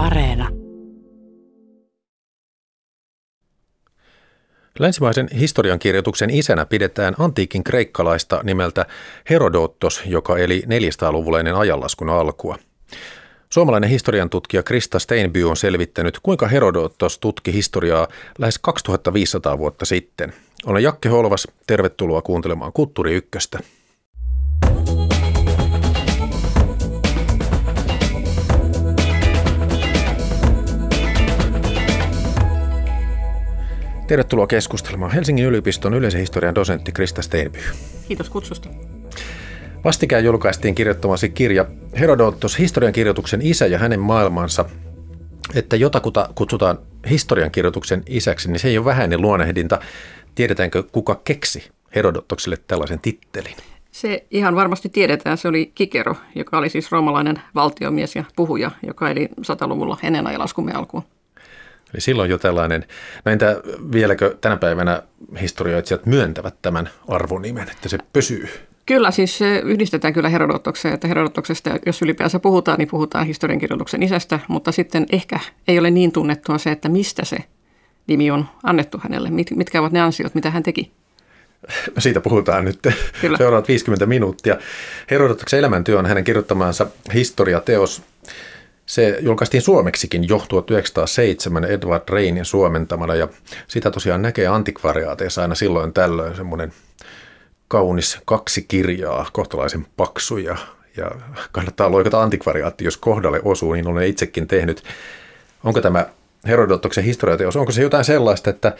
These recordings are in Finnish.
Areena. Länsimaisen historiankirjoituksen isänä pidetään antiikin kreikkalaista nimeltä Herodotos, joka eli 400-luvulla ennen ajanlaskun alkua. Suomalainen historian tutkija Krista Steinby on selvittänyt, kuinka Herodotos tutki historiaa lähes 2500 vuotta sitten. Olen Jakke Holvas, tervetuloa kuuntelemaan Kulttuuri Ykköstä. Tervetuloa keskustelemaan Helsingin yliopiston yleisen historian dosentti Krista Steinby. Kiitos kutsusta. Vastikään julkaistiin kirjoittamasi kirja Herodotos, historiankirjoituksen isä ja hänen maailmansa. Että jotakuta kutsutaan historiankirjoituksen isäksi, niin se ei ole vähäinen luonehdinta. Tiedetäänkö, kuka keksi Herodotokselle tällaisen tittelin? Se ihan varmasti tiedetään. Se oli Kikero, joka oli siis roomalainen valtiomies ja puhuja, joka eli sataluvulla ennen ajalaskumme alkuun. Eli silloin jo tällainen, no entä vieläkö tänä päivänä historioitsijat myöntävät tämän arvonimen, että se pysyy? Kyllä, siis se yhdistetään kyllä Herodotokseen, että Herodotoksesta, jos ylipäänsä puhutaan, niin puhutaan historiankirjoituksen isästä, mutta sitten ehkä ei ole niin tunnettua se, että mistä se nimi on annettu hänelle, mitkä ovat ne ansiot, mitä hän teki. Siitä puhutaan nyt Kyllä. seuraavat 50 minuuttia. Herodotoksen elämäntyö on hänen kirjoittamansa historiateos. Se julkaistiin suomeksikin jo 1907 Edward Reinin suomentamana ja sitä tosiaan näkee antikvariaateissa aina silloin tällöin semmoinen kaunis kaksi kirjaa, kohtalaisen paksu ja, ja kannattaa loikata antikvariaatti, jos kohdalle osuu, niin olen itsekin tehnyt. Onko tämä Herodotoksen historiateos, onko se jotain sellaista, että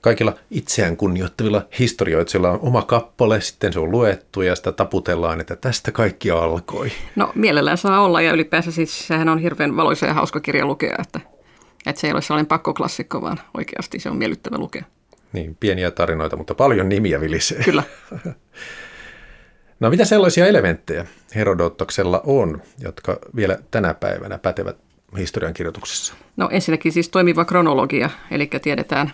kaikilla itseään kunnioittavilla historioitsilla on oma kappale, sitten se on luettu ja sitä taputellaan, että tästä kaikki alkoi. No mielellään saa olla ja ylipäänsä siis sehän on hirveän valoisa ja hauska kirja lukea, että, että se ei ole sellainen pakkoklassikko, vaan oikeasti se on miellyttävä lukea. Niin, pieniä tarinoita, mutta paljon nimiä vilisee. Kyllä. no mitä sellaisia elementtejä Herodotoksella on, jotka vielä tänä päivänä pätevät historiankirjoituksessa? No ensinnäkin siis toimiva kronologia, eli tiedetään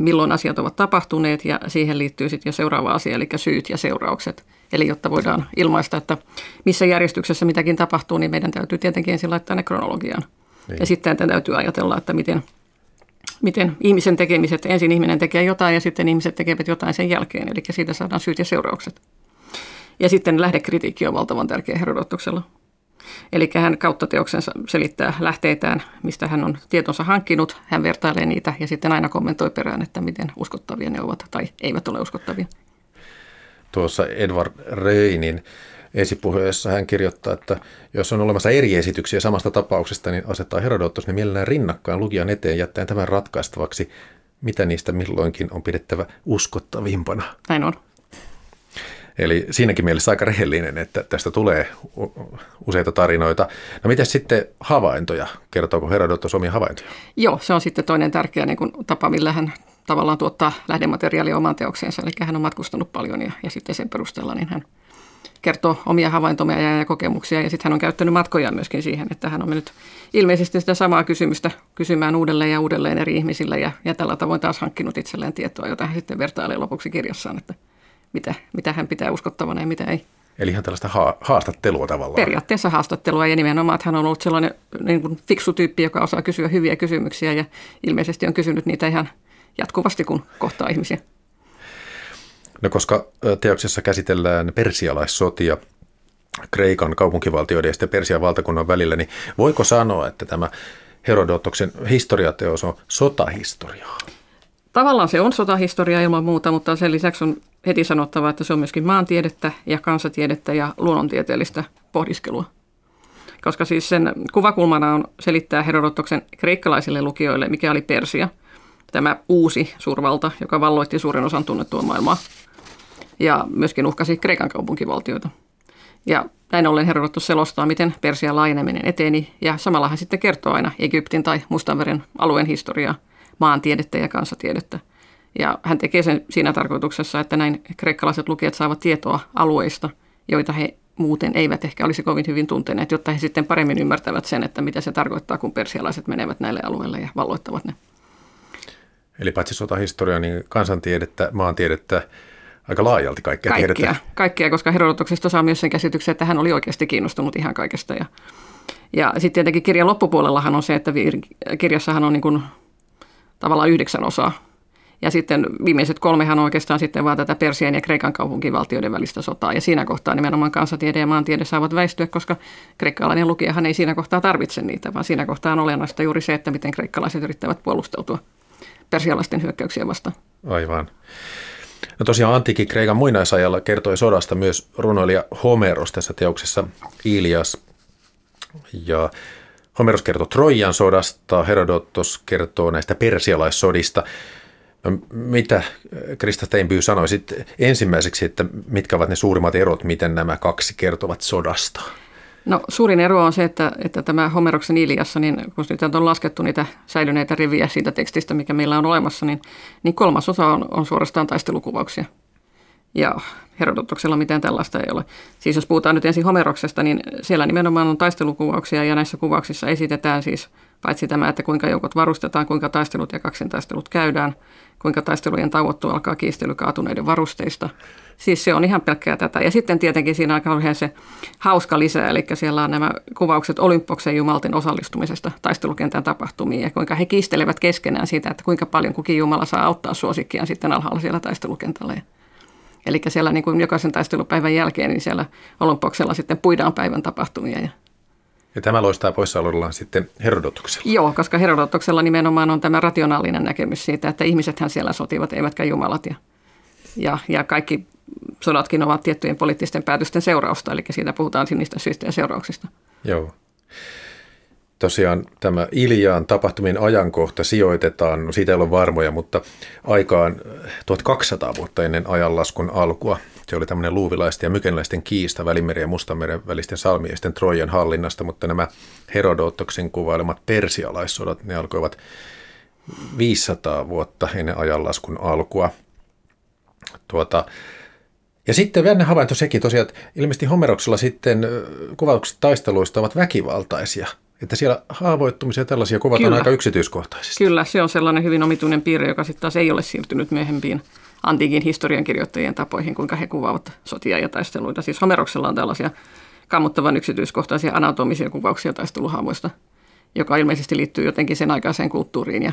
milloin asiat ovat tapahtuneet ja siihen liittyy sitten jo seuraava asia, eli syyt ja seuraukset. Eli jotta voidaan ilmaista, että missä järjestyksessä mitäkin tapahtuu, niin meidän täytyy tietenkin ensin laittaa ne kronologiaan. Niin. Ja sitten täytyy ajatella, että miten, miten ihmisen tekemiset, ensin ihminen tekee jotain ja sitten ihmiset tekevät jotain sen jälkeen. Eli siitä saadaan syyt ja seuraukset. Ja sitten lähdekritiikki on valtavan tärkeä Herodotuksella. Eli hän kautta teoksensa selittää lähteitään, mistä hän on tietonsa hankkinut. Hän vertailee niitä ja sitten aina kommentoi perään, että miten uskottavia ne ovat tai eivät ole uskottavia. Tuossa Edward Reinin esipuheessa hän kirjoittaa, että jos on olemassa eri esityksiä samasta tapauksesta, niin asettaa Herodotus ne mielellään rinnakkain lukijan eteen jättäen tämän ratkaistavaksi, mitä niistä milloinkin on pidettävä uskottavimpana. Näin on. Eli siinäkin mielessä aika rehellinen, että tästä tulee useita tarinoita. No miten sitten havaintoja? Kertooko Herodotos omia havaintoja? Joo, se on sitten toinen tärkeä niin kuin tapa, millä hän tavallaan tuottaa lähdemateriaalia omaan teokseensa. Eli hän on matkustanut paljon ja, ja sitten sen perusteella niin hän kertoo omia havaintoja ja kokemuksia. Ja sitten hän on käyttänyt matkoja myöskin siihen, että hän on mennyt ilmeisesti sitä samaa kysymystä kysymään uudelleen ja uudelleen eri ihmisillä ja, ja tällä tavoin taas hankkinut itselleen tietoa, jota hän sitten vertailee lopuksi kirjassaan, että – mitä, mitä hän pitää uskottavana ja mitä ei. Eli ihan tällaista ha- haastattelua tavallaan. Periaatteessa haastattelua ja nimenomaan, että hän on ollut sellainen niin kuin fiksu tyyppi, joka osaa kysyä hyviä kysymyksiä ja ilmeisesti on kysynyt niitä ihan jatkuvasti, kun kohtaa ihmisiä. No koska teoksessa käsitellään persialaissotia Kreikan kaupunkivaltioiden ja sitten Persian valtakunnan välillä, niin voiko sanoa, että tämä Herodotoksen historiateos on sotahistoriaa? Tavallaan se on sotahistoria ilman muuta, mutta sen lisäksi on heti sanottava, että se on myöskin maantiedettä ja kansatiedettä ja luonnontieteellistä pohdiskelua. Koska siis sen kuvakulmana on selittää Herodotoksen kreikkalaisille lukijoille, mikä oli Persia, tämä uusi suurvalta, joka valloitti suuren osan tunnettua maailmaa ja myöskin uhkasi Kreikan kaupunkivaltioita. Ja näin ollen Herodotus selostaa, miten Persian laajeneminen eteni ja samalla hän sitten kertoo aina Egyptin tai Mustanveren alueen historiaa, maantiedettä ja kansatiedettä – ja hän tekee sen siinä tarkoituksessa, että näin kreikkalaiset lukijat saavat tietoa alueista, joita he muuten eivät ehkä olisi kovin hyvin tunteneet, jotta he sitten paremmin ymmärtävät sen, että mitä se tarkoittaa, kun persialaiset menevät näille alueille ja valloittavat ne. Eli paitsi sotahistoria, niin kansantiedettä, maantiedettä, aika laajalti kaikkea, kaikkea tiedetään. Kaikkea, koska Herodotuksesta saa myös sen käsityksen, että hän oli oikeasti kiinnostunut ihan kaikesta. Ja, Ja sitten tietenkin kirjan loppupuolellahan on se, että kirjassahan on niin kuin tavallaan yhdeksän osaa. Ja sitten viimeiset kolmehan on oikeastaan sitten vaan tätä Persian ja Kreikan kaupunkivaltioiden välistä sotaa. Ja siinä kohtaa nimenomaan kansatiede ja maantiede saavat väistyä, koska kreikkalainen lukijahan ei siinä kohtaa tarvitse niitä, vaan siinä kohtaa on olennaista juuri se, että miten kreikkalaiset yrittävät puolustautua persialaisten hyökkäyksiä vastaan. Aivan. No tosiaan antiikin Kreikan muinaisajalla kertoi sodasta myös runoilija Homeros tässä teoksessa Ilias. Ja Homeros kertoo Trojan sodasta, Herodotos kertoo näistä persialaissodista. Mitä Krista Steinby sanoisit ensimmäiseksi, että mitkä ovat ne suurimmat erot, miten nämä kaksi kertovat sodasta? No suurin ero on se, että, että tämä Homeroksen Iliassa, niin kun nyt on laskettu niitä säilyneitä riviä siitä tekstistä, mikä meillä on olemassa, niin, niin kolmas osa on, on suorastaan taistelukuvauksia. Ja Herodotuksella mitään tällaista ei ole. Siis jos puhutaan nyt ensin Homeroksesta, niin siellä nimenomaan on taistelukuvauksia ja näissä kuvauksissa esitetään siis paitsi tämä, että kuinka joukot varustetaan, kuinka taistelut ja kaksintaistelut käydään, kuinka taistelujen tauottu alkaa kiistely kaatuneiden varusteista. Siis se on ihan pelkkää tätä. Ja sitten tietenkin siinä on kauhean se hauska lisä, eli siellä on nämä kuvaukset Olympoksen jumalten osallistumisesta taistelukentän tapahtumiin ja kuinka he kiistelevät keskenään siitä, että kuinka paljon kukin jumala saa auttaa suosikkiaan sitten alhaalla siellä taistelukentällä. Eli siellä niin kuin jokaisen taistelupäivän jälkeen niin siellä Olympoksella sitten puidaan päivän tapahtumia ja ja tämä loistaa poissaolollaan sitten Herodotuksella. Joo, koska Herodotuksella nimenomaan on tämä rationaalinen näkemys siitä, että ihmisethän siellä sotivat, eivätkä jumalat. Ja, ja, ja kaikki sodatkin ovat tiettyjen poliittisten päätösten seurausta, eli siitä puhutaan niistä syistä ja seurauksista. Joo. Tosiaan tämä Iljaan tapahtumien ajankohta sijoitetaan, no siitä ei ole varmoja, mutta aikaan 1200 vuotta ennen ajanlaskun alkua. Se oli tämmöinen luuvilaisten ja mykenläisten kiista Välimeren ja Mustanmeren välisten salmiesten Trojan hallinnasta, mutta nämä Herodotoksen kuvailemat persialaissodat, ne alkoivat 500 vuotta ennen ajanlaskun alkua. Tuota, ja sitten vielä havainto sekin tosiaan, että ilmeisesti Homeroksella sitten kuvaukset taisteluista ovat väkivaltaisia. Että siellä haavoittumisia tällaisia kuvataan Kyllä. aika yksityiskohtaisesti. Kyllä, se on sellainen hyvin omituinen piirre, joka sitten taas ei ole siirtynyt myöhempiin antiikin historiankirjoittajien tapoihin, kuinka he kuvaavat sotia ja taisteluita. Siis Homeroksella on tällaisia kammottavan yksityiskohtaisia anatomisia kuvauksia taisteluhaamoista, joka ilmeisesti liittyy jotenkin sen aikaiseen kulttuuriin ja,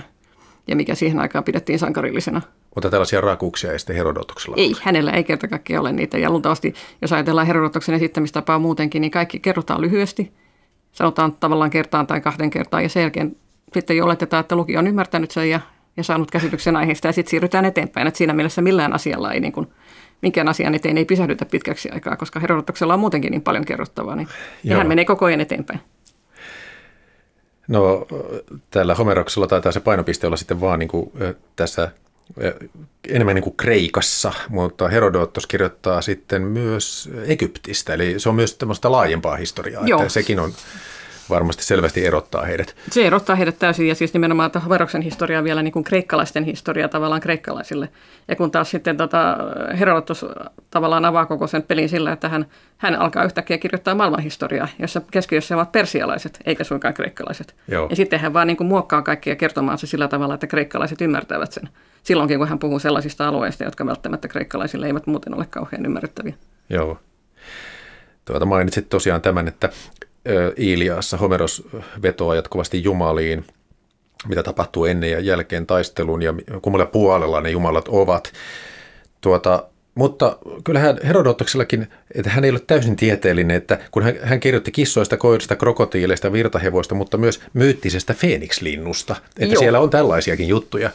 ja mikä siihen aikaan pidettiin sankarillisena. Mutta tällaisia rakuuksia ei sitten Herodotuksella Ei, hänellä ei kerta kaikkiaan ole niitä. Ja luultavasti, jos ajatellaan Herodotoksen esittämistapaa muutenkin, niin kaikki kerrotaan lyhyesti. Sanotaan tavallaan kertaan tai kahden kertaan ja sen jälkeen sitten jo oletetaan, että lukija on ymmärtänyt sen ja ja saanut käsityksen aiheesta ja sitten siirrytään eteenpäin. Että siinä mielessä millään asialla ei, niin kuin, minkään asian eteen ei pysähdytä pitkäksi aikaa, koska Herodotuksella on muutenkin niin paljon kerrottavaa, niin Joo. hän menee koko ajan eteenpäin. No täällä Homeroksella taitaa se painopiste olla sitten vaan niin kuin, tässä enemmän niin kuin Kreikassa, mutta Herodotos kirjoittaa sitten myös Egyptistä, eli se on myös tämmöistä laajempaa historiaa, Joo. että sekin on varmasti selvästi erottaa heidät. Se erottaa heidät täysin ja siis nimenomaan Homeroksen historia vielä niin kuin kreikkalaisten historia tavallaan kreikkalaisille. Ja kun taas sitten tota, Herodotus tavallaan avaa koko sen pelin sillä, että hän, hän alkaa yhtäkkiä kirjoittaa maailmanhistoriaa, jossa keskiössä ovat persialaiset eikä suinkaan kreikkalaiset. Joo. Ja sitten hän vaan niin kuin muokkaa kaikkia kertomaan se sillä tavalla, että kreikkalaiset ymmärtävät sen. Silloinkin, kun hän puhuu sellaisista alueista, jotka välttämättä kreikkalaisille eivät muuten ole kauhean ymmärrettäviä. Joo. Tuota mainitsit tosiaan tämän, että Iliassa Homeros vetoaa jatkuvasti jumaliin, mitä tapahtuu ennen ja jälkeen taistelun ja kummalla puolella ne jumalat ovat. Tuota, mutta kyllähän Herodotoksellakin, että hän ei ole täysin tieteellinen, että kun hän, hän kirjoitti kissoista, koirista, krokotiileista, virtahevoista, mutta myös myyttisestä Phoenix-linnusta, että Joo. siellä on tällaisiakin juttuja.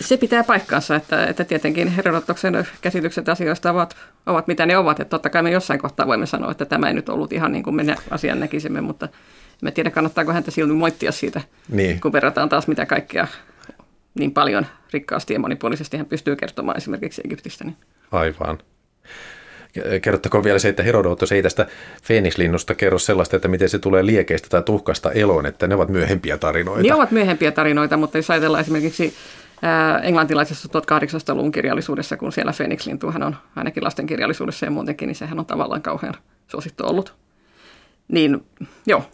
Se pitää paikkansa, että, että tietenkin Herodotoksen käsitykset asioista ovat, ovat mitä ne ovat. Että totta kai me jossain kohtaa voimme sanoa, että tämä ei nyt ollut ihan niin kuin me asian näkisimme, mutta me tiedä kannattaako häntä silti moittia siitä, niin. kun verrataan taas mitä kaikkea niin paljon rikkaasti ja monipuolisesti hän pystyy kertomaan esimerkiksi Egyptistä. Niin. Aivan. Kerrottakoon vielä se, että Herodotos ei tästä Feenislinnusta kerro sellaista, että miten se tulee liekeistä tai tuhkasta eloon, että ne ovat myöhempiä tarinoita. Ne ovat myöhempiä tarinoita, mutta jos ajatellaan esimerkiksi englantilaisessa 1800-luvun kirjallisuudessa, kun siellä Phoenix-lintuhan on ainakin lasten kirjallisuudessa ja muutenkin, niin sehän on tavallaan kauhean suosittu ollut. Niin joo,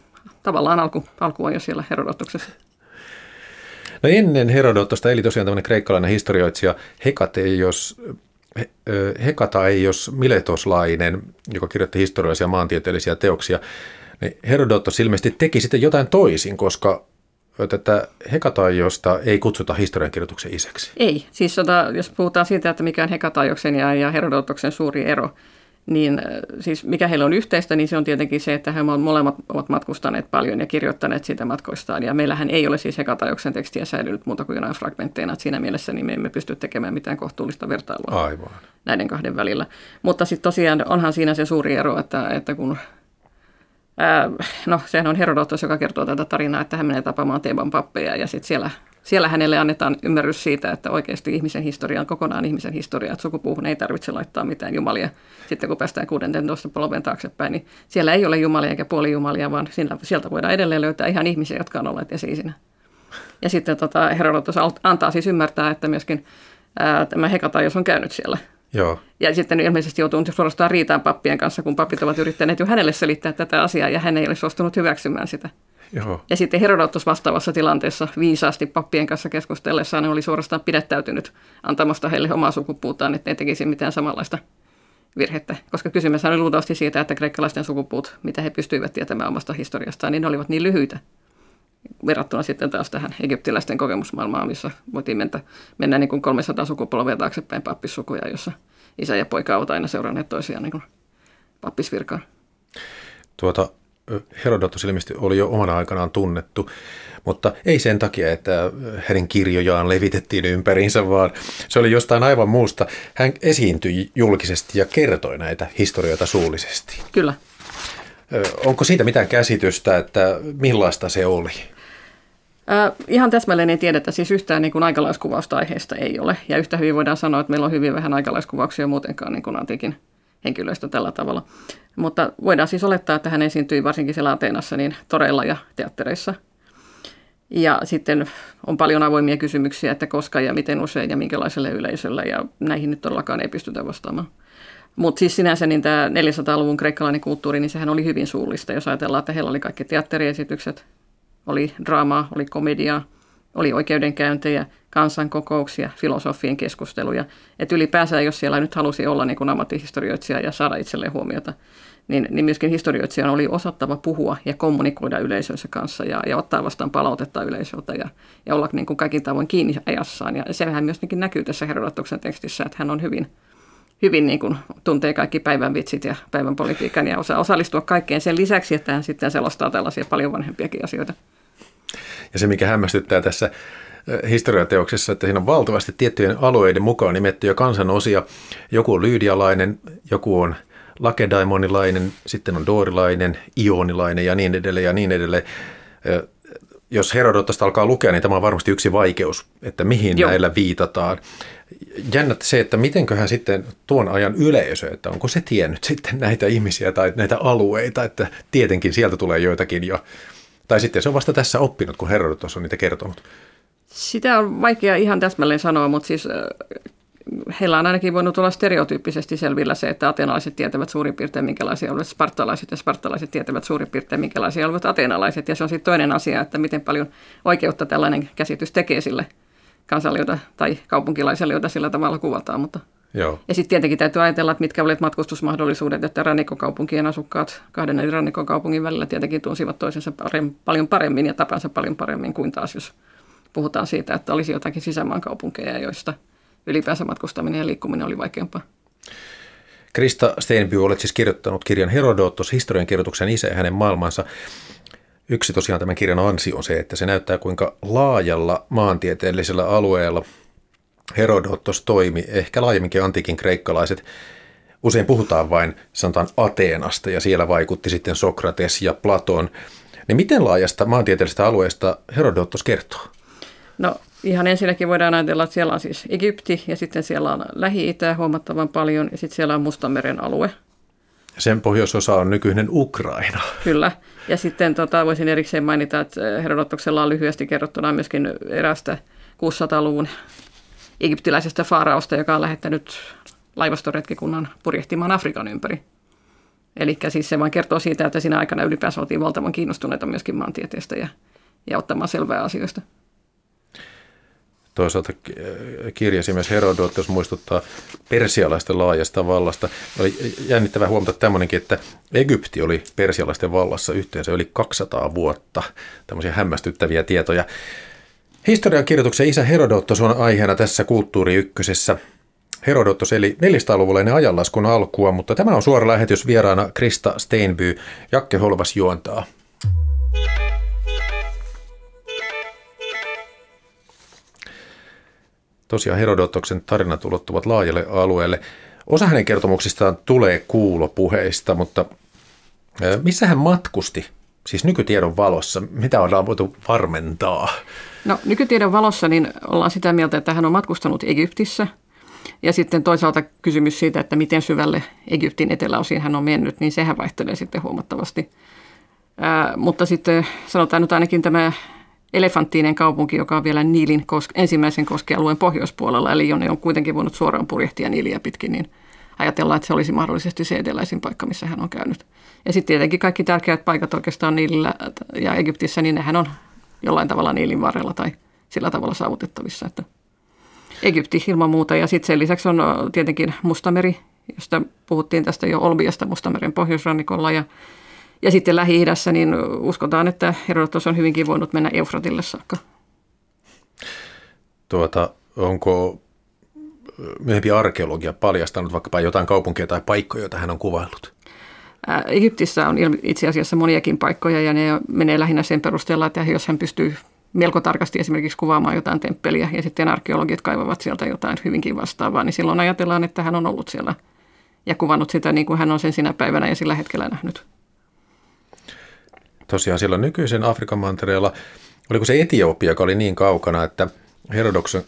tavallaan alku, alku on jo siellä Herodotuksessa. No ennen Herodotosta eli tosiaan tämmöinen kreikkalainen historioitsija Hekateios, Hekata ei jos Miletoslainen, joka kirjoitti historiallisia maantieteellisiä teoksia. Niin Herodotos ilmeisesti teki sitten jotain toisin, koska tätä Hekataiosta ei kutsuta historiankirjoituksen isäksi. Ei. Siis sota, jos puhutaan siitä, että mikä on Hekataioksen ja, ja Herodotoksen suuri ero, niin äh, siis mikä heillä on yhteistä, niin se on tietenkin se, että he molemmat ovat matkustaneet paljon ja kirjoittaneet siitä matkoistaan. Ja meillähän ei ole siis Hekatajoksen tekstiä säilynyt muuta kuin jonain fragmentteina. Että siinä mielessä niin me emme pysty tekemään mitään kohtuullista vertailua Aivan. näiden kahden välillä. Mutta sitten tosiaan onhan siinä se suuri ero, että, että kun no sehän on Herodotos, joka kertoo tätä tarinaa, että hän menee tapaamaan Teeban pappeja ja sitten siellä, siellä hänelle annetaan ymmärrys siitä, että oikeasti ihmisen historia on kokonaan ihmisen historia, että sukupuuhun ei tarvitse laittaa mitään jumalia. Sitten kun päästään 16 polven taaksepäin, niin siellä ei ole jumalia eikä puolijumalia, vaan sieltä voidaan edelleen löytää ihan ihmisiä, jotka on olleet esiisinä. Ja sitten tota, Herodotos antaa siis ymmärtää, että myöskin ää, tämä Hekatajos on käynyt siellä – Joo. Ja sitten ilmeisesti joutunut suorastaan riitaan pappien kanssa, kun papit ovat yrittäneet jo hänelle selittää tätä asiaa, ja hän ei ole suostunut hyväksymään sitä. Joo. Ja sitten Herodotus vastaavassa tilanteessa viisaasti pappien kanssa keskustellessaan oli suorastaan pidättäytynyt antamasta heille omaa sukupuutaan, että ne tekisi mitään samanlaista virhettä. Koska kysymys oli luultavasti siitä, että kreikkalaisten sukupuut, mitä he pystyivät tietämään omasta historiastaan, niin ne olivat niin lyhyitä verrattuna sitten taas tähän egyptiläisten kokemusmaailmaan, missä voitiin mennä, mennä niin kuin 300 sukupolvea taaksepäin pappissukuja, jossa isä ja poika ovat aina seuranneet toisiaan niin kuin pappisvirkaan. Tuota, Herodotus ilmeisesti oli jo omana aikanaan tunnettu, mutta ei sen takia, että hänen kirjojaan levitettiin ympäriinsä, vaan se oli jostain aivan muusta. Hän esiintyi julkisesti ja kertoi näitä historioita suullisesti. Kyllä. Onko siitä mitään käsitystä, että millaista se oli? Äh, ihan täsmälleen ei tiedetä, siis yhtään niin kuin aikalaiskuvausta aiheesta ei ole. Ja yhtä hyvin voidaan sanoa, että meillä on hyvin vähän aikalaiskuvauksia muutenkaan niin kuin antiikin henkilöistä tällä tavalla. Mutta voidaan siis olettaa, että hän esiintyi varsinkin siellä Ateenassa niin toreilla ja teattereissa. Ja sitten on paljon avoimia kysymyksiä, että koska ja miten usein ja minkälaiselle yleisölle, ja näihin nyt todellakaan ei pystytä vastaamaan. Mutta siis sinänsä niin tämä 400-luvun kreikkalainen kulttuuri, niin sehän oli hyvin suullista, jos ajatellaan, että heillä oli kaikki teatteriesitykset, oli draamaa, oli komediaa, oli oikeudenkäyntejä, kansankokouksia, filosofien keskusteluja. Että ylipäänsä, jos siellä nyt halusi olla niin kuin ammattihistorioitsija ja saada itselleen huomiota, niin, niin myöskin historioitsijan oli osattava puhua ja kommunikoida yleisönsä kanssa ja, ja ottaa vastaan palautetta yleisöltä ja, ja olla niin kuin kaikin tavoin kiinni ajassaan. Ja sehän myöskin näkyy tässä Herodotoksen tekstissä, että hän on hyvin, hyvin niin kuin tuntee kaikki päivän vitsit ja päivän politiikan ja osaa osallistua kaikkeen sen lisäksi, että hän sitten selostaa tällaisia paljon vanhempiakin asioita. Ja se, mikä hämmästyttää tässä historiateoksessa, että siinä on valtavasti tiettyjen alueiden mukaan nimettyjä kansanosia. Joku on lyydialainen, joku on lakedaimonilainen, sitten on doorilainen, ionilainen ja niin edelleen ja niin edelleen. Jos Herodotasta alkaa lukea, niin tämä on varmasti yksi vaikeus, että mihin Joo. näillä viitataan. Jännät se, että mitenköhän sitten tuon ajan yleisö, että onko se tiennyt sitten näitä ihmisiä tai näitä alueita, että tietenkin sieltä tulee joitakin jo tai sitten se on vasta tässä oppinut, kun Herodotos on niitä kertonut. Sitä on vaikea ihan täsmälleen sanoa, mutta siis heillä on ainakin voinut olla stereotyyppisesti selvillä se, että atenalaiset tietävät suurin piirtein, minkälaisia olivat spartalaiset, ja spartalaiset tietävät suurin piirtein, minkälaisia olivat atenalaiset. Ja se on sitten toinen asia, että miten paljon oikeutta tällainen käsitys tekee sille kansalle tai kaupunkilaiselle, jota sillä tavalla kuvataan. Mutta Joo. Ja sitten tietenkin täytyy ajatella, että mitkä olivat matkustusmahdollisuudet, että rannikkokaupunkien asukkaat kahden eri rannikkokaupungin välillä tietenkin tunsivat toisensa paljon paremmin ja tapansa paljon paremmin kuin taas, jos puhutaan siitä, että olisi jotakin sisämaan kaupunkeja, joista ylipäänsä matkustaminen ja liikkuminen oli vaikeampaa. Krista Steinby, olet siis kirjoittanut kirjan Herodotos, historian kirjoituksen isä ja hänen maailmansa. Yksi tosiaan tämän kirjan ansio on se, että se näyttää kuinka laajalla maantieteellisellä alueella – Herodotos toimi, ehkä laajemminkin antiikin kreikkalaiset. Usein puhutaan vain, sanotaan Ateenasta, ja siellä vaikutti sitten Sokrates ja Platon. Niin miten laajasta maantieteellisestä alueesta Herodotos kertoo? No ihan ensinnäkin voidaan ajatella, että siellä on siis Egypti ja sitten siellä on Lähi-Itä huomattavan paljon ja sitten siellä on Mustanmeren alue. Sen pohjoisosa on nykyinen Ukraina. Kyllä. Ja sitten tota, voisin erikseen mainita, että Herodotoksella on lyhyesti kerrottuna myöskin erästä 600-luvun egyptiläisestä faaraosta, joka on lähettänyt laivastoretkikunnan purjehtimaan Afrikan ympäri. Eli siis se vain kertoo siitä, että siinä aikana ylipäänsä oltiin valtavan kiinnostuneita myöskin maantieteestä ja, ja ottamaan selvää asioista. Toisaalta kirjasi myös Herodotus muistuttaa persialaisten laajasta vallasta. Oli jännittävää huomata tämmöinenkin, että Egypti oli persialaisten vallassa yhteensä yli 200 vuotta. Tämmöisiä hämmästyttäviä tietoja. Historian kirjoituksen isä Herodotos on aiheena tässä Kulttuuri Ykkösessä. Herodotos eli 400-luvulla ennen ajanlaskun alkua, mutta tämä on suora lähetys vieraana Krista Steinby. Jakke Holvas juontaa. Tosiaan Herodotoksen tarinat ulottuvat laajalle alueelle. Osa hänen kertomuksistaan tulee kuulopuheista, mutta missä hän matkusti, siis nykytiedon valossa? Mitä on voitu varmentaa? No nykytiedon valossa niin ollaan sitä mieltä, että hän on matkustanut Egyptissä. Ja sitten toisaalta kysymys siitä, että miten syvälle Egyptin eteläosiin hän on mennyt, niin sehän vaihtelee sitten huomattavasti. Ää, mutta sitten sanotaan nyt ainakin tämä elefanttinen kaupunki, joka on vielä Niilin kos- ensimmäisen koskealueen pohjoispuolella, eli jonne on kuitenkin voinut suoraan purjehtia Niiliä pitkin, niin ajatellaan, että se olisi mahdollisesti se eteläisin paikka, missä hän on käynyt. Ja sitten tietenkin kaikki tärkeät paikat oikeastaan Niilillä ja Egyptissä, niin nehän on jollain tavalla Niilin varrella tai sillä tavalla saavutettavissa. Että Egypti ilman muuta ja sitten sen lisäksi on tietenkin Mustameri, josta puhuttiin tästä jo Olbiasta Mustameren pohjoisrannikolla ja ja sitten Lähi-idässä niin uskotaan, että Herodotos on hyvinkin voinut mennä Eufratille saakka. Tuota, onko myöhempi arkeologia paljastanut vaikkapa jotain kaupunkia tai paikkoja, joita hän on kuvaillut? Egyptissä on itse asiassa moniakin paikkoja ja ne menee lähinnä sen perusteella, että jos hän pystyy melko tarkasti esimerkiksi kuvaamaan jotain temppeliä ja sitten arkeologit kaivavat sieltä jotain hyvinkin vastaavaa, niin silloin ajatellaan, että hän on ollut siellä ja kuvannut sitä niin kuin hän on sen sinä päivänä ja sillä hetkellä nähnyt tosiaan silloin nykyisen Afrikan mantereella, oliko se Etiopia, joka oli niin kaukana, että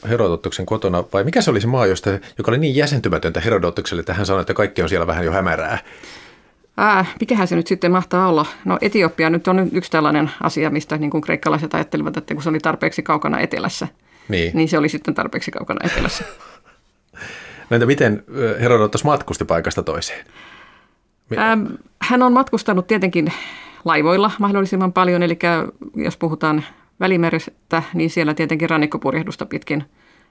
Herodotoksen kotona, vai mikä se oli se maa, josta, joka oli niin jäsentymätöntä Herodotukselle, että hän sanoi, että kaikki on siellä vähän jo hämärää? Ää, mikähän se nyt sitten mahtaa olla? No Etiopia nyt on yksi tällainen asia, mistä niin kuin kreikkalaiset ajattelivat, että kun se oli tarpeeksi kaukana etelässä, niin, niin se oli sitten tarpeeksi kaukana etelässä. no entä miten Herodotus matkusti paikasta toiseen? Hän on matkustanut tietenkin laivoilla mahdollisimman paljon, eli jos puhutaan Välimerestä, niin siellä tietenkin rannikkopurjehdusta pitkin.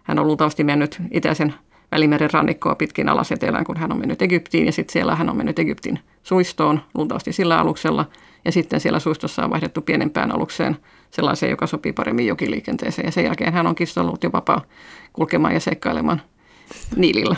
Hän on luultavasti mennyt itäisen Välimeren rannikkoa pitkin alas etelään, kun hän on mennyt Egyptiin, ja sitten siellä hän on mennyt Egyptin suistoon, luultavasti sillä aluksella, ja sitten siellä suistossa on vaihdettu pienempään alukseen, sellaiseen, joka sopii paremmin jokiliikenteeseen, ja sen jälkeen hän onkin ollut jo vapaa kulkemaan ja seikkailemaan Niilillä.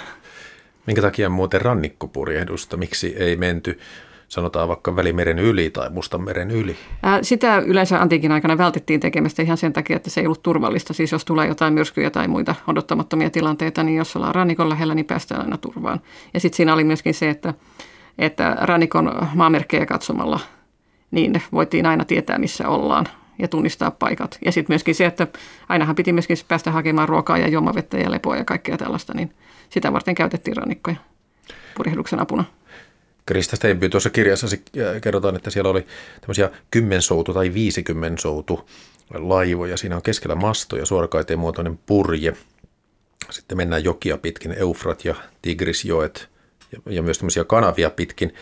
Minkä takia muuten rannikkopurjehdusta, miksi ei menty sanotaan vaikka Välimeren yli tai Mustanmeren yli? Sitä yleensä antiikin aikana vältettiin tekemästä ihan sen takia, että se ei ollut turvallista. Siis jos tulee jotain myrskyjä tai muita odottamattomia tilanteita, niin jos ollaan rannikon lähellä, niin päästään aina turvaan. Ja sitten siinä oli myöskin se, että, että rannikon maamerkkejä katsomalla niin voitiin aina tietää, missä ollaan ja tunnistaa paikat. Ja sitten myöskin se, että ainahan piti myöskin päästä hakemaan ruokaa ja juomavettä ja lepoa ja kaikkea tällaista, niin sitä varten käytettiin rannikkoja purjehduksen apuna. Krista Steinby tuossa kirjassa äh, kerrotaan, että siellä oli tämmöisiä kymmensoutu tai viisikymmentsoutu laivoja. Siinä on keskellä masto ja suorakaiteen muotoinen purje. Sitten mennään jokia pitkin, Eufrat ja Tigrisjoet ja, ja myös tämmöisiä kanavia pitkin.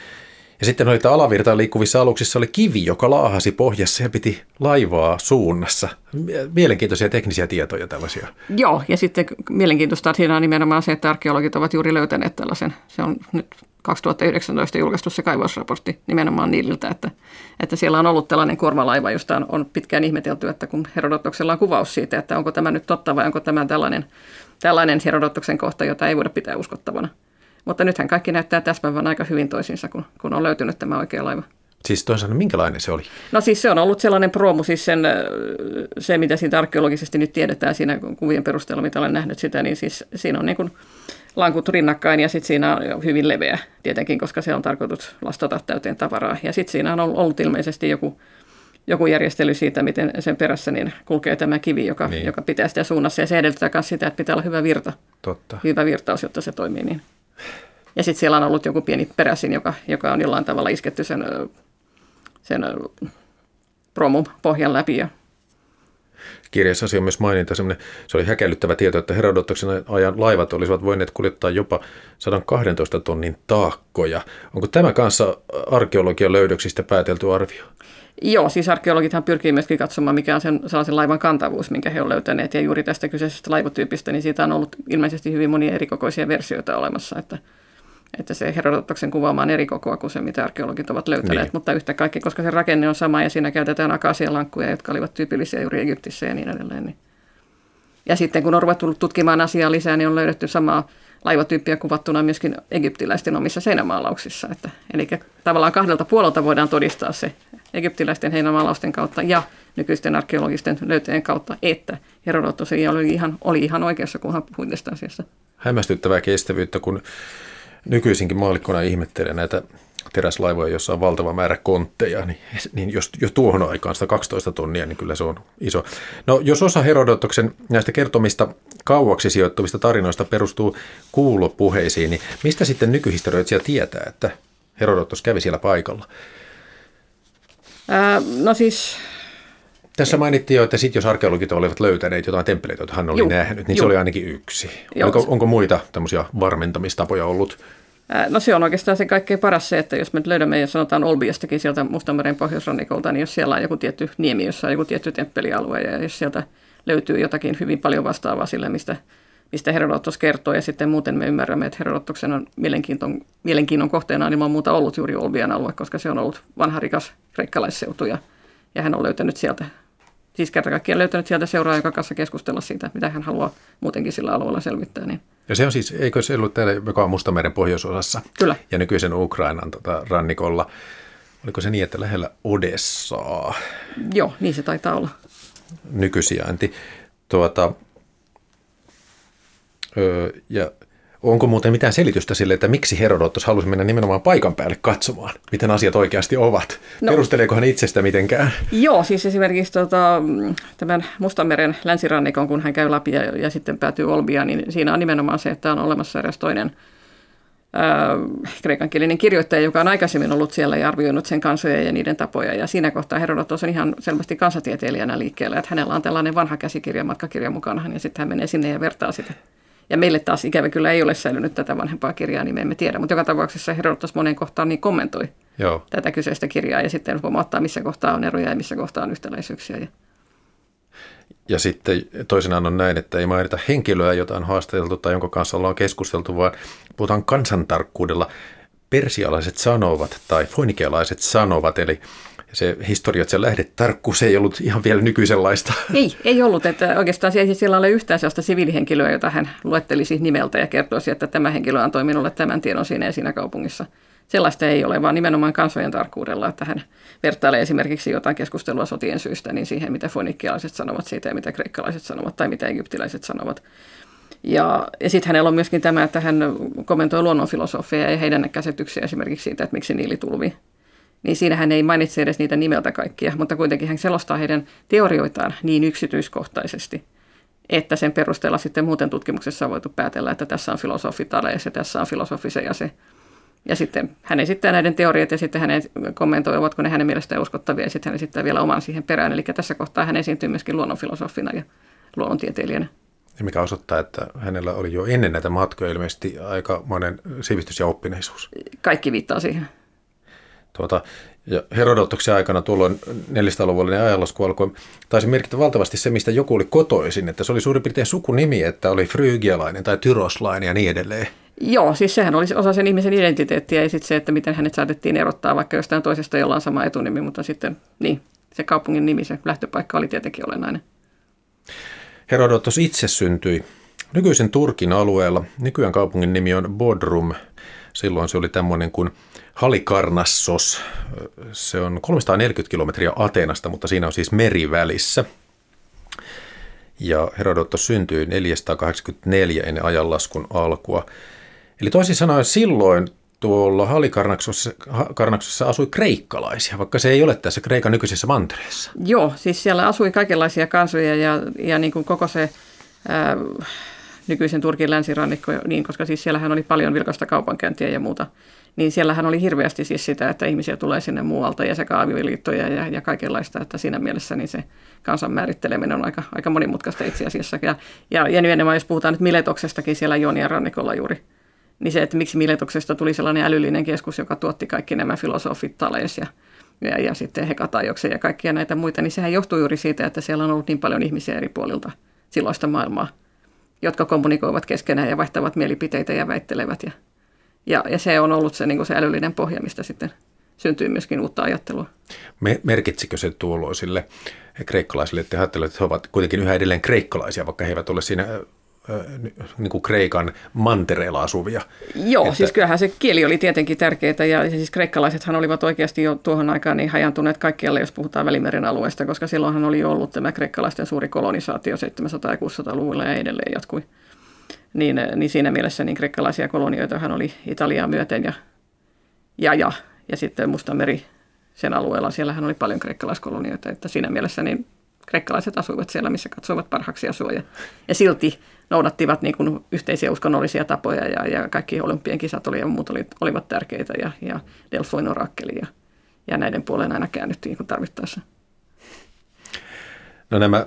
Ja sitten oli alavirtaan liikkuvissa aluksissa oli kivi, joka laahasi pohjassa ja piti laivaa suunnassa. Mielenkiintoisia teknisiä tietoja tällaisia. Joo, ja sitten mielenkiintoista siinä on nimenomaan se, että arkeologit ovat juuri löytäneet tällaisen. Se on nyt 2019 julkaistu se kaivausraportti nimenomaan Niililtä, että, että siellä on ollut tällainen kuormalaiva, josta on, on pitkään ihmetelty, että kun Herodotoksella on kuvaus siitä, että onko tämä nyt totta vai onko tämä tällainen, tällainen Herodotoksen kohta, jota ei voida pitää uskottavana. Mutta nythän kaikki näyttää täsmäävän aika hyvin toisinsa, kun, kun on löytynyt tämä oikea laiva. Siis toisaalta minkälainen se oli? No siis se on ollut sellainen promu, siis sen, se mitä siitä arkeologisesti nyt tiedetään siinä kuvien perusteella, mitä olen nähnyt sitä, niin siis siinä on niin kuin lankut rinnakkain ja sitten siinä on hyvin leveä tietenkin, koska se on tarkoitus lastata täyteen tavaraa. Ja sitten siinä on ollut ilmeisesti joku, joku järjestely siitä, miten sen perässä niin kulkee tämä kivi, joka, niin. joka pitää sitä suunnassa. Ja se edellyttää myös sitä, että pitää olla hyvä virta. Totta. Hyvä virtaus, jotta se toimii niin. Ja sitten siellä on ollut joku pieni peräsin, joka, joka on jollain tavalla isketty sen, sen promun pohjan läpi ja kirjassasi on myös maininta, se oli häkellyttävä tieto, että Herodotoksen ajan laivat olisivat voineet kuljettaa jopa 112 tonnin taakkoja. Onko tämä kanssa arkeologian löydöksistä päätelty arvio? Joo, siis arkeologithan pyrkii myöskin katsomaan, mikä on sen sellaisen laivan kantavuus, minkä he ovat löytäneet. Ja juuri tästä kyseisestä laivotyypistä, niin siitä on ollut ilmeisesti hyvin monia erikokoisia versioita olemassa, että, että se Herodotoksen kuvaama on eri kokoa kuin se, mitä arkeologit ovat löytäneet. Niin. Mutta yhtä kaikki, koska se rakenne on sama ja siinä käytetään akasialankkuja, jotka olivat tyypillisiä juuri Egyptissä ja niin edelleen. Niin. Ja sitten kun on ruvettu tutkimaan asiaa lisää, niin on löydetty samaa laivatyyppiä kuvattuna myöskin egyptiläisten omissa seinämaalauksissa. Että, eli tavallaan kahdelta puolelta voidaan todistaa se egyptiläisten heinämaalausten kautta ja nykyisten arkeologisten löytöjen kautta, että Herodotos oli ihan, oli ihan oikeassa, kun hän puhui tästä asiasta. Hämmästyttävää kestävyyttä, kun nykyisinkin maalikkona ihmettelee näitä teräslaivoja, jossa on valtava määrä kontteja, niin, niin jos jo tuohon aikaan 112 tonnia, niin kyllä se on iso. No jos osa Herodotoksen näistä kertomista kauaksi sijoittuvista tarinoista perustuu kuulopuheisiin, niin mistä sitten nykyhistorioitsija tietää, että Herodotos kävi siellä paikalla? Ää, no siis... Tässä mainittiin jo, että sit jos arkeologit olivat löytäneet jotain temppeleitä, joita hän oli Juh. nähnyt, niin Juh. se oli ainakin yksi. Onko, onko muita tämmöisiä varmentamistapoja ollut? No se on oikeastaan se kaikkein paras se, että jos me löydämme, jos sanotaan Olbiastakin sieltä Mustanmeren pohjoisrannikolta, niin jos siellä on joku tietty niemi, jossa on joku tietty temppelialue, ja jos sieltä löytyy jotakin hyvin paljon vastaavaa sille, mistä, mistä Herodotos kertoo, ja sitten muuten me ymmärrämme, että Herodotoksen on mielenkiinton, mielenkiinnon kohteena ilman muuta ollut juuri Olbian alue, koska se on ollut vanha rikas kreikkalaisseutu, ja, ja hän on löytänyt sieltä, siis kerta kaikkiaan löytänyt sieltä seuraa, joka kanssa keskustella siitä, mitä hän haluaa muutenkin sillä alueella selvittää. Niin ja se on siis, eikö se ollut täällä, joka on Mustameren pohjoisosassa? Kyllä. Ja nykyisen Ukrainan tota, rannikolla. Oliko se niin, että lähellä Odessaa? Joo, niin se taitaa olla. Nykysijainti. Tuota, öö, ja Onko muuten mitään selitystä sille, että miksi Herodotos halusi mennä nimenomaan paikan päälle katsomaan, miten asiat oikeasti ovat? No, Perusteleeko hän itsestä mitenkään? Joo, siis esimerkiksi tota, tämän Mustanmeren länsirannikon, kun hän käy läpi ja, ja sitten päätyy Olbiaan, niin siinä on nimenomaan se, että on olemassa eräs toinen äh, kreikankielinen kirjoittaja, joka on aikaisemmin ollut siellä ja arvioinut sen kansoja ja niiden tapoja. Ja siinä kohtaa Herodotos on ihan selvästi kansatieteilijänä liikkeellä, että hänellä on tällainen vanha käsikirja, matkakirja mukana, ja sitten hän menee sinne ja vertaa sitä ja meille taas ikävä kyllä ei ole säilynyt tätä vanhempaa kirjaa, niin me emme tiedä. Mutta joka tapauksessa Herodotos moneen kohtaan niin kommentoi Joo. tätä kyseistä kirjaa ja sitten huomauttaa, missä kohtaa on eroja ja missä kohtaa on yhtäläisyyksiä. Ja, ja sitten toisinaan on näin, että ei mainita henkilöä, jota on haastateltu tai jonka kanssa ollaan keskusteltu, vaan puhutaan kansantarkkuudella persialaiset sanovat tai foinikealaiset sanovat, eli se historia, lähdetarkkuus ei ollut ihan vielä nykyisenlaista. Ei, ei ollut. Että oikeastaan siellä ole yhtään sellaista siviilihenkilöä, jota hän luettelisi nimeltä ja kertoisi, että tämä henkilö antoi minulle tämän tiedon siinä ja siinä kaupungissa. Sellaista ei ole, vaan nimenomaan kansojen tarkkuudella, että hän vertailee esimerkiksi jotain keskustelua sotien syystä niin siihen, mitä fonikkialaiset sanovat siitä ja mitä kreikkalaiset sanovat tai mitä egyptiläiset sanovat. Ja, ja sitten hänellä on myöskin tämä, että hän kommentoi luonnonfilosofia ja heidän käsityksiä esimerkiksi siitä, että miksi niili tulvi niin siinä hän ei mainitse edes niitä nimeltä kaikkia, mutta kuitenkin hän selostaa heidän teorioitaan niin yksityiskohtaisesti, että sen perusteella sitten muuten tutkimuksessa on voitu päätellä, että tässä on filosofi ja tässä on filosofi se ja se. Ja sitten hän esittää näiden teoriat ja sitten hän kommentoi, ovatko ne hänen mielestään uskottavia ja sitten hän esittää vielä oman siihen perään. Eli tässä kohtaa hän esiintyy myöskin luonnonfilosofina ja luonnontieteilijänä. Ja mikä osoittaa, että hänellä oli jo ennen näitä matkoja ilmeisesti aika monen sivistys ja oppineisuus. Kaikki viittaa siihen. Tuota, ja Herodotoksen aikana tuolloin 400-luvullinen ajanlasku alkoi, taisi merkitä valtavasti se, mistä joku oli kotoisin, että se oli suurin piirtein sukunimi, että oli frygialainen tai tyroslainen ja niin edelleen. Joo, siis sehän oli osa sen ihmisen identiteettiä ja sitten se, että miten hänet saatettiin erottaa vaikka jostain toisesta, jolla on sama etunimi, mutta sitten niin, se kaupungin nimi, se lähtöpaikka oli tietenkin olennainen. Herodotos itse syntyi nykyisen Turkin alueella. Nykyään kaupungin nimi on Bodrum. Silloin se oli tämmöinen kuin Halikarnassos. Se on 340 kilometriä Ateenasta, mutta siinä on siis meri välissä. Ja Herodotos syntyi 484 ennen ajanlaskun alkua. Eli toisin sanoen silloin tuolla Halikarnaksossa asui kreikkalaisia, vaikka se ei ole tässä Kreikan nykyisessä mantereessa. Joo, siis siellä asui kaikenlaisia kansoja ja, ja niin kuin koko se ää, nykyisen Turkin länsirannikko, niin, koska siis siellähän oli paljon vilkasta kaupankäyntiä ja muuta. Niin siellähän oli hirveästi siis sitä, että ihmisiä tulee sinne muualta ja sekä avioliittoja ja, ja kaikenlaista, että siinä mielessä niin se kansan määritteleminen on aika, aika monimutkaista itse asiassa. Ja, ja, ja nimenomaan jos puhutaan nyt Miletoksestakin siellä Jonian rannikolla juuri, niin se, että miksi Miletoksesta tuli sellainen älyllinen keskus, joka tuotti kaikki nämä filosofit Tales ja, ja, ja sitten Hekatajoksen ja kaikkia näitä muita, niin sehän johtuu juuri siitä, että siellä on ollut niin paljon ihmisiä eri puolilta silloista maailmaa, jotka kommunikoivat keskenään ja vaihtavat mielipiteitä ja väittelevät. Ja, ja, ja se on ollut se, niin kuin se älyllinen pohja, mistä sitten syntyy myöskin uutta ajattelua. Merkitsikö se tuolloisille kreikkalaisille, että he ajattelevat, että he ovat kuitenkin yhä edelleen kreikkalaisia, vaikka he eivät ole siinä niin kuin Kreikan mantereella asuvia. Joo, että... siis kyllähän se kieli oli tietenkin tärkeää ja siis kreikkalaisethan olivat oikeasti jo tuohon aikaan niin hajantuneet kaikkialle, jos puhutaan Välimeren alueesta, koska silloinhan oli jo ollut tämä kreikkalaisten suuri kolonisaatio 700- ja 600-luvulla ja edelleen jatkui. Niin, niin siinä mielessä niin kreikkalaisia kolonioitahan oli Italiaa myöten ja, ja, ja, ja sitten Mustameri sen alueella, siellähän oli paljon kreikkalaiskolonioita, että siinä mielessä niin kreikkalaiset asuivat siellä, missä katsoivat parhaaksi asua ja, ja silti noudattivat niin kuin yhteisiä uskonnollisia tapoja ja, ja kaikki olympian kisat oli ja muut oli, olivat tärkeitä ja, ja Delfoin orakkeli ja, ja näiden puoleen aina käännyttiin kun tarvittaessa. No nämä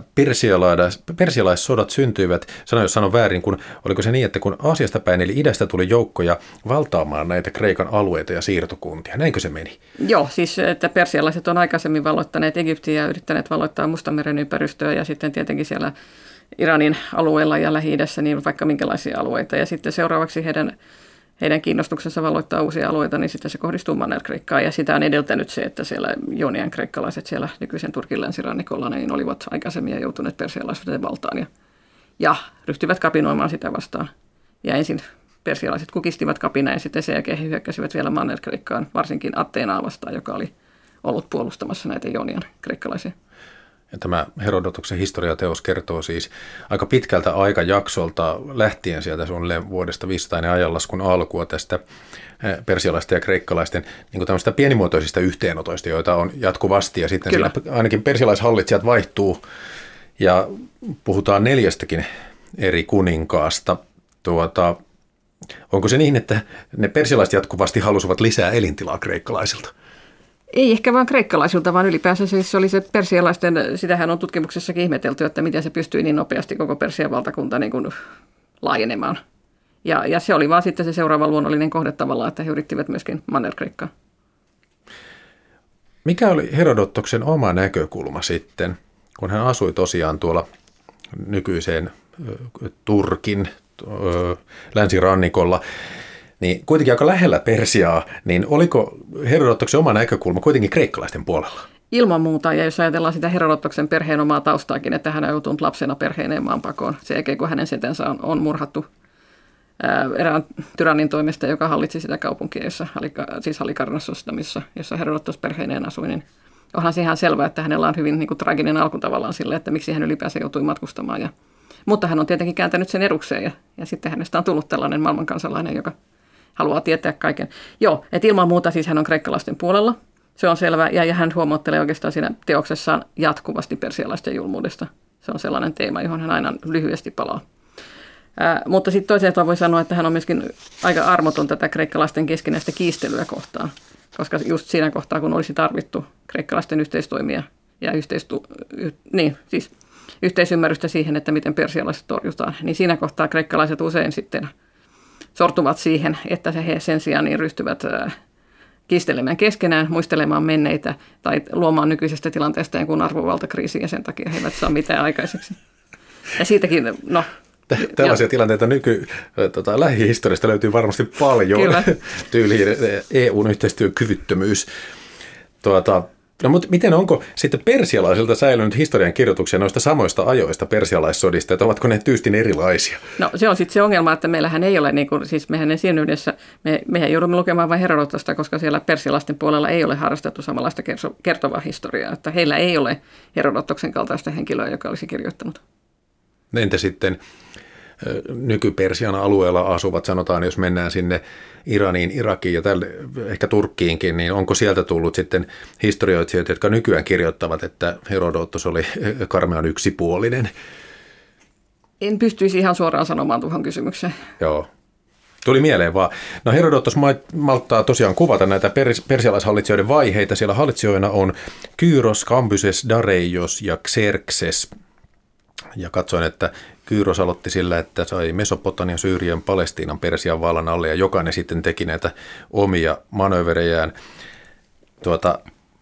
persialaissodat syntyivät, sano jos sanon väärin, kun oliko se niin, että kun Aasiasta päin eli idästä tuli joukkoja valtaamaan näitä Kreikan alueita ja siirtokuntia, näinkö se meni? Joo, siis että persialaiset on aikaisemmin valloittaneet Egyptiä ja yrittäneet valloittaa Mustameren ympäristöä ja sitten tietenkin siellä Iranin alueella ja lähi niin vaikka minkälaisia alueita. Ja sitten seuraavaksi heidän, heidän kiinnostuksensa valloittaa uusia alueita, niin sitten se kohdistuu Manner-Kreikkaan. Ja sitä on edeltänyt se, että siellä Jonian kreikkalaiset siellä nykyisen Turkin länsirannikolla niin olivat aikaisemmin joutuneet persialaisuuden valtaan ja, ja ryhtyivät kapinoimaan sitä vastaan. Ja ensin persialaiset kukistivat kapina ja sitten sen jälkeen he hyökkäsivät vielä Manner-Kreikkaan, varsinkin Atteenaa vastaan, joka oli ollut puolustamassa näitä Jonian kreikkalaisia. Ja tämä Herodotuksen historiateos kertoo siis aika pitkältä aikajaksolta lähtien sieltä suunnilleen vuodesta 500 ajanlaskun alkua tästä eh, persialaisten ja kreikkalaisten niin tämmöistä pienimuotoisista yhteenotoista, joita on jatkuvasti. Ja sitten Kyllä. ainakin persialaishallitsijat vaihtuu ja puhutaan neljästäkin eri kuninkaasta. Tuota, onko se niin, että ne persialaiset jatkuvasti halusivat lisää elintilaa kreikkalaisilta? Ei ehkä vain kreikkalaisilta, vaan ylipäänsä siis oli se persialaisten, sitähän on tutkimuksessakin ihmetelty, että miten se pystyi niin nopeasti koko Persian valtakunta niin kuin laajenemaan. Ja, ja se oli vaan sitten se seuraava luonnollinen kohde tavallaan, että he yrittivät myöskin Manner-Kreikkaa. Mikä oli Herodottoksen oma näkökulma sitten, kun hän asui tosiaan tuolla nykyiseen Turkin länsirannikolla, niin kuitenkin aika lähellä Persiaa, niin oliko Herodotoksen oma näkökulma kuitenkin kreikkalaisten puolella? Ilman muuta, ja jos ajatellaan sitä Herodotoksen perheen omaa taustaakin, että hän on joutunut lapsena perheineen maanpakoon sen jälkeen, kun hänen setensä on, on murhattu ää, erään tyrannin toimesta, joka hallitsi sitä kaupunkia, jossa, siis Halikarnassosta, missä, jossa Herodotos perheineen asui, niin onhan se ihan selvää, että hänellä on hyvin niin kuin, traginen alku tavallaan sille, että miksi hän ylipäänsä joutui matkustamaan. Ja, mutta hän on tietenkin kääntänyt sen erukseen ja, ja sitten hänestä on tullut tällainen maailmankansalainen, joka haluaa tietää kaiken. Joo, että ilman muuta siis hän on kreikkalaisten puolella. Se on selvä, ja, ja hän huomauttelee oikeastaan siinä teoksessaan jatkuvasti persialaisten julmuudesta. Se on sellainen teema, johon hän aina lyhyesti palaa. Ää, mutta sitten toisaalta voi sanoa, että hän on myöskin aika armoton tätä kreikkalaisten keskinäistä kiistelyä kohtaan. Koska just siinä kohtaa, kun olisi tarvittu kreikkalaisten yhteistoimia ja yhteistu, y, niin, siis yhteisymmärrystä siihen, että miten persialaiset torjutaan, niin siinä kohtaa kreikkalaiset usein sitten sortuvat siihen, että he sen sijaan niin ryhtyvät kiistelemään keskenään, muistelemaan menneitä tai luomaan nykyisestä tilanteesta jonkun arvovaltakriisiä ja sen takia he eivät saa mitään aikaiseksi. Ja siitäkin, no... Tällaisia ja, tilanteita nyky, tota, lähihistoriasta löytyy varmasti paljon. Kyllä. Tyyliin EUn yhteistyökyvyttömyys. Tuota, No mutta miten onko sitten persialaisilta säilynyt historian kirjoituksia noista samoista ajoista persialaissodista, että ovatko ne tyystin erilaisia? No se on sitten se ongelma, että meillähän ei ole, niin kuin, siis mehän esiinnyydessä, me, mehän joudumme lukemaan vain Herodotosta, koska siellä persialaisten puolella ei ole harrastettu samanlaista kertovaa historiaa, että heillä ei ole Herodotoksen kaltaista henkilöä, joka olisi kirjoittanut. Entä sitten nyky-Persian alueella asuvat, sanotaan jos mennään sinne Iraniin, Irakiin ja tälle, ehkä Turkkiinkin, niin onko sieltä tullut sitten historioitsijoita, jotka nykyään kirjoittavat, että Herodotos oli karmean yksipuolinen? En pystyisi ihan suoraan sanomaan tuohon kysymykseen. Joo. Tuli mieleen vaan. No Herodotos malttaa tosiaan kuvata näitä pers- persialaishallitsijoiden vaiheita. Siellä hallitsijoina on Kyros, Kambyses, Dareios ja Xerxes. Ja katsoin, että Kyros aloitti sillä, että sai Mesopotamian, Syyrian, Palestiinan, Persian vallan alle ja jokainen sitten teki näitä omia manöverejään. Tuota,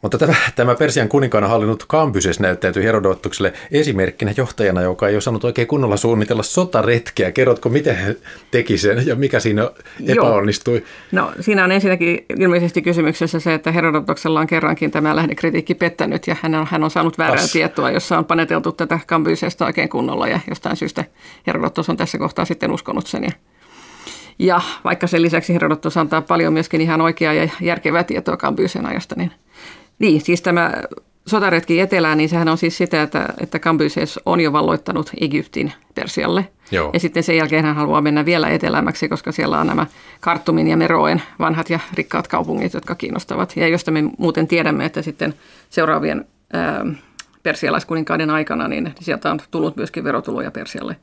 mutta tämä, tämä Persian kuninkaana hallinnut Kambyses näyttäytyi Herodotukselle esimerkkinä johtajana, joka ei osannut oikein kunnolla suunnitella sotaretkeä. Kerrotko, miten hän teki sen ja mikä siinä epäonnistui? Joo. No siinä on ensinnäkin ilmeisesti kysymyksessä se, että Herodotuksella on kerrankin tämä lähdekritiikki pettänyt ja hän on, hän on saanut väärää As. tietoa, jossa on paneteltu tätä Kambysesta oikein kunnolla ja jostain syystä Herodotus on tässä kohtaa sitten uskonut sen. Ja ja vaikka sen lisäksi Herodotus antaa paljon myöskin ihan oikeaa ja järkevää tietoa Kambysen ajasta, niin – niin, siis tämä sotaretki etelään, niin sehän on siis sitä, että, että Kambyses on jo valloittanut Egyptin Persialle. Joo. Ja sitten sen jälkeen hän haluaa mennä vielä etelämmäksi, koska siellä on nämä Kartumin ja Meroen vanhat ja rikkaat kaupungit, jotka kiinnostavat. Ja josta me muuten tiedämme, että sitten seuraavien ää, persialaiskuninkaiden aikana, niin sieltä on tullut myöskin verotuloja Persialle.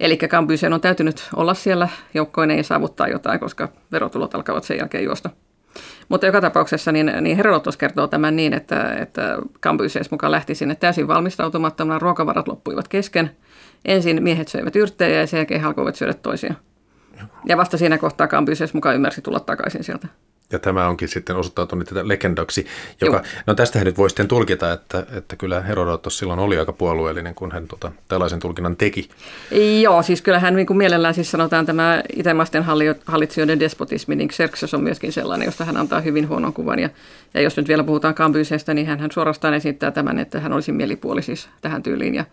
Eli Kambysen on täytynyt olla siellä joukkoinen ja saavuttaa jotain, koska verotulot alkavat sen jälkeen juosta. Mutta joka tapauksessa niin, niin Herodotus kertoo tämän niin, että, että Kambyses mukaan lähti sinne täysin valmistautumattomana, ruokavarat loppuivat kesken. Ensin miehet söivät yrttejä ja sen jälkeen alkoivat syödä toisia. Ja vasta siinä kohtaa Kambyses mukaan ymmärsi tulla takaisin sieltä. Ja tämä onkin sitten osoittautunut tätä legendaksi, joka, Joo. no tästä nyt voi sitten tulkita, että, että kyllä Herodotos silloin oli aika puolueellinen, kun hän tota, tällaisen tulkinnan teki. Joo, siis kyllähän niin kuin mielellään siis sanotaan tämä itämaisten hallitsijoiden despotismi, niin Xerxes on myöskin sellainen, josta hän antaa hyvin huonon kuvan. Ja, ja jos nyt vielä puhutaan Kambysestä, niin hän, hän suorastaan esittää tämän, että hän olisi mielipuoli siis tähän tyyliin. Ja,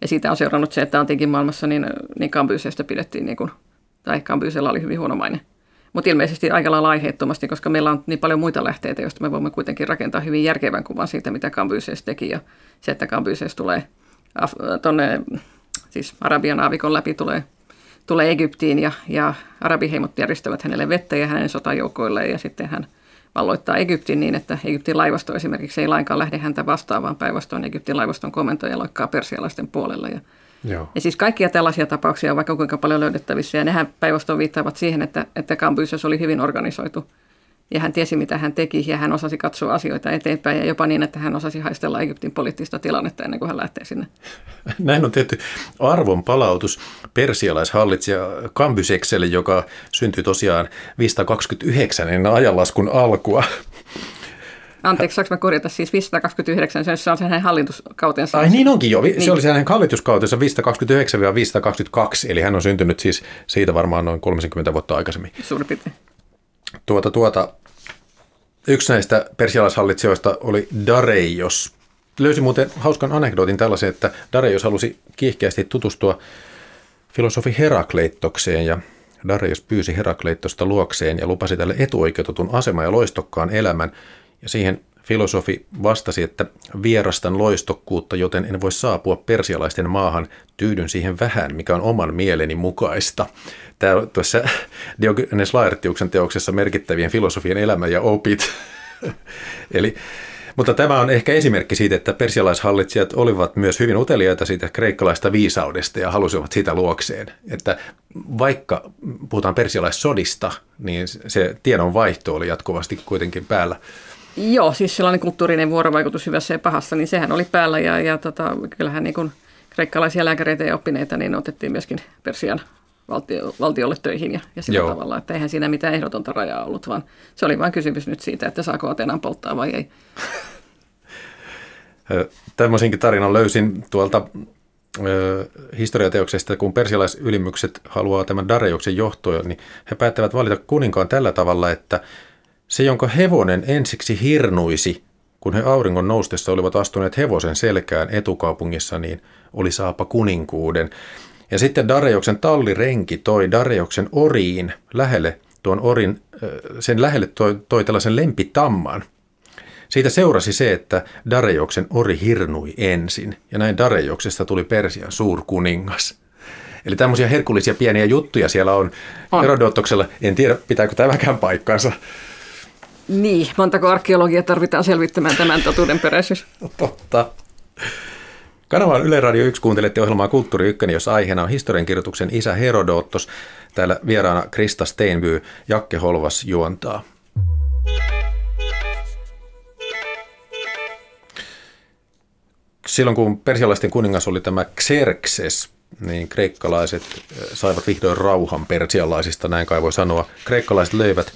ja siitä on seurannut se, että antiikin maailmassa niin, niin Kambysestä pidettiin, niin kuin, tai Kambysella oli hyvin huono maine. Mutta ilmeisesti aika lailla aiheettomasti, koska meillä on niin paljon muita lähteitä, joista me voimme kuitenkin rakentaa hyvin järkevän kuvan siitä, mitä Kambyses teki. Ja se, että Kambyses tulee tuonne, siis Arabian aavikon läpi tulee, tulee Egyptiin ja, ja arabiheimot järjestävät hänelle vettä ja hänen sotajoukkoille ja sitten hän valloittaa Egyptin niin, että Egyptin laivasto esimerkiksi ei lainkaan lähde häntä vastaan, vaan päinvastoin Egyptin laivaston komentaja loikkaa persialaisten puolella ja Joo. Ja siis kaikkia tällaisia tapauksia on vaikka kuinka paljon löydettävissä, ja nehän päinvastoin viittaavat siihen, että, että Kambyses oli hyvin organisoitu. Ja hän tiesi, mitä hän teki, ja hän osasi katsoa asioita eteenpäin, ja jopa niin, että hän osasi haistella Egyptin poliittista tilannetta ennen kuin hän lähtee sinne. Näin on tehty arvon palautus persialaishallitsija Kambysekselle, joka syntyi tosiaan 529 ennen ajanlaskun alkua. Anteeksi, saanko mä korjata siis 529, se on se hänen hallituskautensa. Ai niin onkin jo, se niin. oli se hänen hallituskautensa 529-522, eli hän on syntynyt siis siitä varmaan noin 30 vuotta aikaisemmin. Suurin piirtein. Tuota, tuota, yksi näistä persialaishallitsijoista oli Dareios. Löysin muuten hauskan anekdootin tällaisen, että Dareios halusi kiihkeästi tutustua filosofi Herakleittokseen ja Dareios pyysi Herakleittosta luokseen ja lupasi tälle etuoikeutetun asema ja loistokkaan elämän, ja siihen filosofi vastasi, että vierastan loistokkuutta, joten en voi saapua persialaisten maahan, tyydyn siihen vähän, mikä on oman mieleni mukaista. Tämä tuossa Diogenes Laertiuksen teoksessa merkittävien filosofien elämä ja opit. Eli, mutta tämä on ehkä esimerkki siitä, että persialaishallitsijat olivat myös hyvin uteliaita siitä kreikkalaista viisaudesta ja halusivat sitä luokseen. Että vaikka puhutaan persialaissodista, niin se tiedonvaihto oli jatkuvasti kuitenkin päällä. Joo, siis sellainen kulttuurinen vuorovaikutus hyvässä ja pahassa, niin sehän oli päällä ja, ja tota, kyllähän niin kuin kreikkalaisia lääkäreitä ja oppineita niin otettiin myöskin Persian valtio, valtiolle töihin ja, ja sillä Joo. tavalla, että eihän siinä mitään ehdotonta rajaa ollut, vaan se oli vain kysymys nyt siitä, että saako Atenan polttaa vai ei. Tämmöisenkin tarinan löysin tuolta historiateoksesta, kun persialaisylimykset haluaa tämän Dareioksen johtoa, niin he päättävät valita kuninkaan tällä tavalla, että se, jonka hevonen ensiksi hirnuisi, kun he auringon noustessa olivat astuneet hevosen selkään etukaupungissa, niin oli saapa kuninkuuden. Ja sitten Darejoksen tallirenki toi Darejoksen oriin lähelle, tuon orin, sen lähelle toi, toi tällaisen lempitamman. Siitä seurasi se, että Darejoksen ori hirnui ensin, ja näin Darejoksesta tuli Persian suurkuningas. Eli tämmöisiä herkullisia pieniä juttuja siellä on, on. Herodotoksella. En tiedä, pitääkö tämäkään paikkaansa. Niin, montako arkeologia tarvitaan selvittämään tämän totuudenperäisyys? Totta. Kanava on Yle Radio 1, kuuntelette ohjelmaa Kulttuuri 1, jossa aiheena on historiankirjoituksen isä Herodotos. Täällä vieraana Krista Steinby, Jakke Holvas juontaa. Silloin kun persialaisten kuningas oli tämä Xerxes, niin kreikkalaiset saivat vihdoin rauhan persialaisista, näin kai voi sanoa. Kreikkalaiset löivät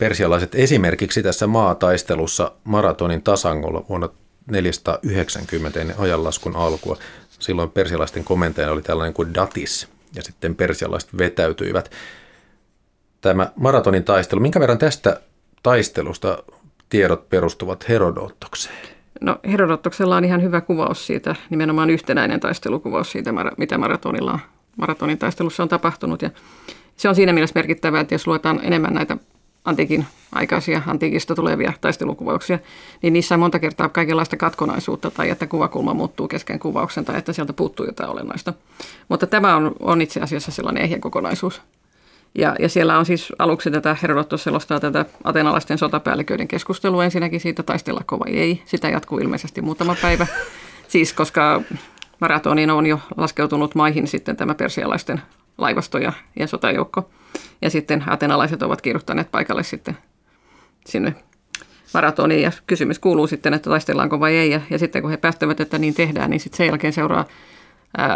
persialaiset esimerkiksi tässä maataistelussa maratonin tasangolla vuonna 490 ennen ajanlaskun alkua. Silloin persialaisten komentajana oli tällainen kuin Datis, ja sitten persialaiset vetäytyivät. Tämä maratonin taistelu, minkä verran tästä taistelusta tiedot perustuvat Herodotokseen? No Herodotoksella on ihan hyvä kuvaus siitä, nimenomaan yhtenäinen taistelukuvaus siitä, mitä maratonilla maratonin taistelussa on tapahtunut. Ja se on siinä mielessä merkittävää, että jos luetaan enemmän näitä antiikin aikaisia, antiikista tulevia taistelukuvauksia, niin niissä on monta kertaa kaikenlaista katkonaisuutta tai että kuvakulma muuttuu kesken kuvauksen tai että sieltä puuttuu jotain olennaista. Mutta tämä on, on itse asiassa sellainen ehjä kokonaisuus. Ja, ja siellä on siis aluksi tätä, Herodotus selostaa tätä atenalaisten sotapäälliköiden keskustelua ensinnäkin siitä taistella vai ei. Sitä jatkuu ilmeisesti muutama päivä. Siis koska maratoniin on jo laskeutunut maihin sitten tämä persialaisten laivasto ja, ja sotajoukko. Ja sitten atenalaiset ovat kirjoittaneet paikalle sitten sinne maratoniin. Ja kysymys kuuluu sitten, että taistellaanko vai ei. Ja, ja sitten kun he päättävät, että niin tehdään, niin sitten sen jälkeen seuraa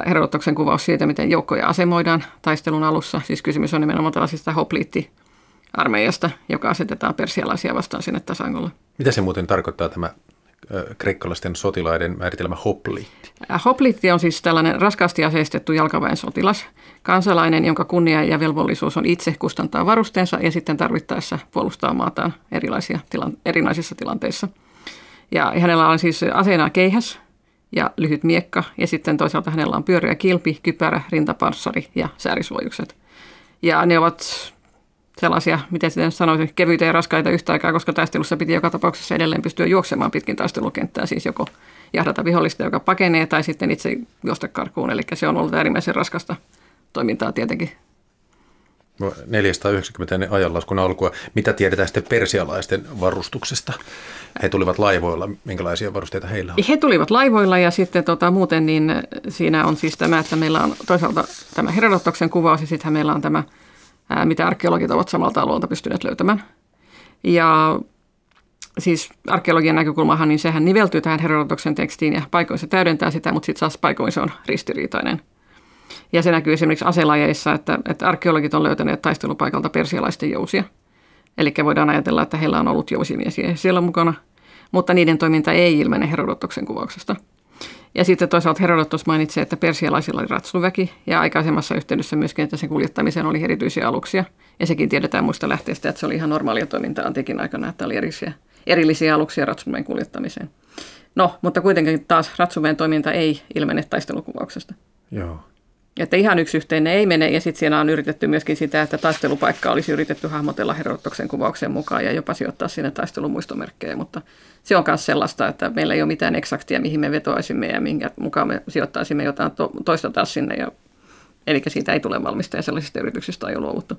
Herodotoksen kuvaus siitä, miten joukkoja asemoidaan taistelun alussa. Siis kysymys on nimenomaan tällaisista hopliitti-armeijasta, joka asetetaan persialaisia vastaan sinne tasangolle. Mitä se muuten tarkoittaa tämä kreikkalaisten sotilaiden määritelmä hopliitti? Hopliitti on siis tällainen raskaasti aseistettu jalkaväen sotilas, kansalainen, jonka kunnia ja velvollisuus on itse kustantaa varusteensa ja sitten tarvittaessa puolustaa maataan erilaisia tilan, erinäisissä tilanteissa. Ja hänellä on siis aseena keihäs ja lyhyt miekka ja sitten toisaalta hänellä on pyöreä kilpi, kypärä, rintapanssari ja säärisvoijukset. Ja ne ovat sellaisia, miten sitten sanoisin, kevyitä ja raskaita yhtä aikaa, koska taistelussa piti joka tapauksessa edelleen pystyä juoksemaan pitkin taistelukenttää, siis joko jahdata vihollista, joka pakenee, tai sitten itse juosta karkuun. Eli se on ollut äärimmäisen raskasta toimintaa tietenkin. 490 no, ajanlaskun alkua. Mitä tiedetään sitten persialaisten varustuksesta? He tulivat laivoilla. Minkälaisia varusteita heillä on? He tulivat laivoilla ja sitten tota, muuten niin siinä on siis tämä, että meillä on toisaalta tämä Herodotoksen kuvaus ja sitten meillä on tämä – mitä arkeologit ovat samalta alueelta pystyneet löytämään. Ja siis arkeologian näkökulmahan, niin sehän niveltyy tähän Herodotoksen tekstiin ja paikoin se täydentää sitä, mutta sitten taas paikoin se on ristiriitainen. Ja se näkyy esimerkiksi aselajeissa, että, että arkeologit on löytäneet taistelupaikalta persialaisten jousia. Eli voidaan ajatella, että heillä on ollut jousimiehiä siellä mukana, mutta niiden toiminta ei ilmene Herodotoksen kuvauksesta – ja sitten toisaalta Herodotus mainitsi, että persialaisilla oli ratsuväki ja aikaisemmassa yhteydessä myöskin, että sen kuljettamiseen oli erityisiä aluksia. Ja sekin tiedetään muista lähteistä, että se oli ihan normaalia toimintaa antiikin aikana, että oli erillisiä, erillisiä aluksia ratsuveen kuljettamiseen. No, mutta kuitenkin taas ratsuveen toiminta ei ilmene taistelukuvauksesta. Joo. Että ihan yksi yhteinen ei mene, ja sitten siinä on yritetty myöskin sitä, että taistelupaikka olisi yritetty hahmotella Herodotoksen kuvauksen mukaan ja jopa sijoittaa sinne taistelumuistomerkkejä, mutta se on myös sellaista, että meillä ei ole mitään eksaktia, mihin me vetoaisimme ja minkä mukaan me sijoittaisimme jotain to- toista taas sinne, ja, eli siitä ei tule valmista ja sellaisista yrityksistä ei ole luovuttu.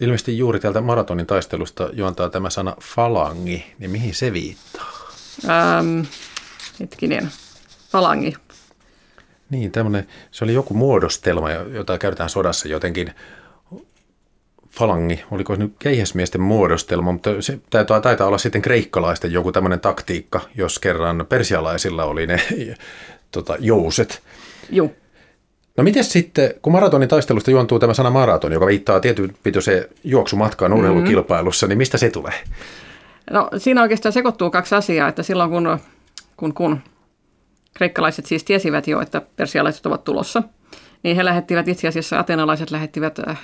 Ilmeisesti juuri täältä maratonin taistelusta juontaa tämä sana falangi, niin mihin se viittaa? Ähm, hetkinen, falangi, niin, tämmöinen, se oli joku muodostelma, jota käytetään sodassa jotenkin. Falangi, oliko se nyt keihäsmiesten muodostelma, mutta se taitaa, taitaa olla sitten kreikkalaisten joku tämmöinen taktiikka, jos kerran persialaisilla oli ne tota, jouset. Joo. No miten sitten, kun maratonin taistelusta juontuu tämä sana maraton, joka viittaa tietyn pitoiseen juoksumatkaan urheilukilpailussa, mm-hmm. niin mistä se tulee? No siinä oikeastaan sekoittuu kaksi asiaa, että silloin kun, kun, kun kreikkalaiset siis tiesivät jo, että persialaiset ovat tulossa, niin he lähettivät itse asiassa, atenalaiset lähettivät äh,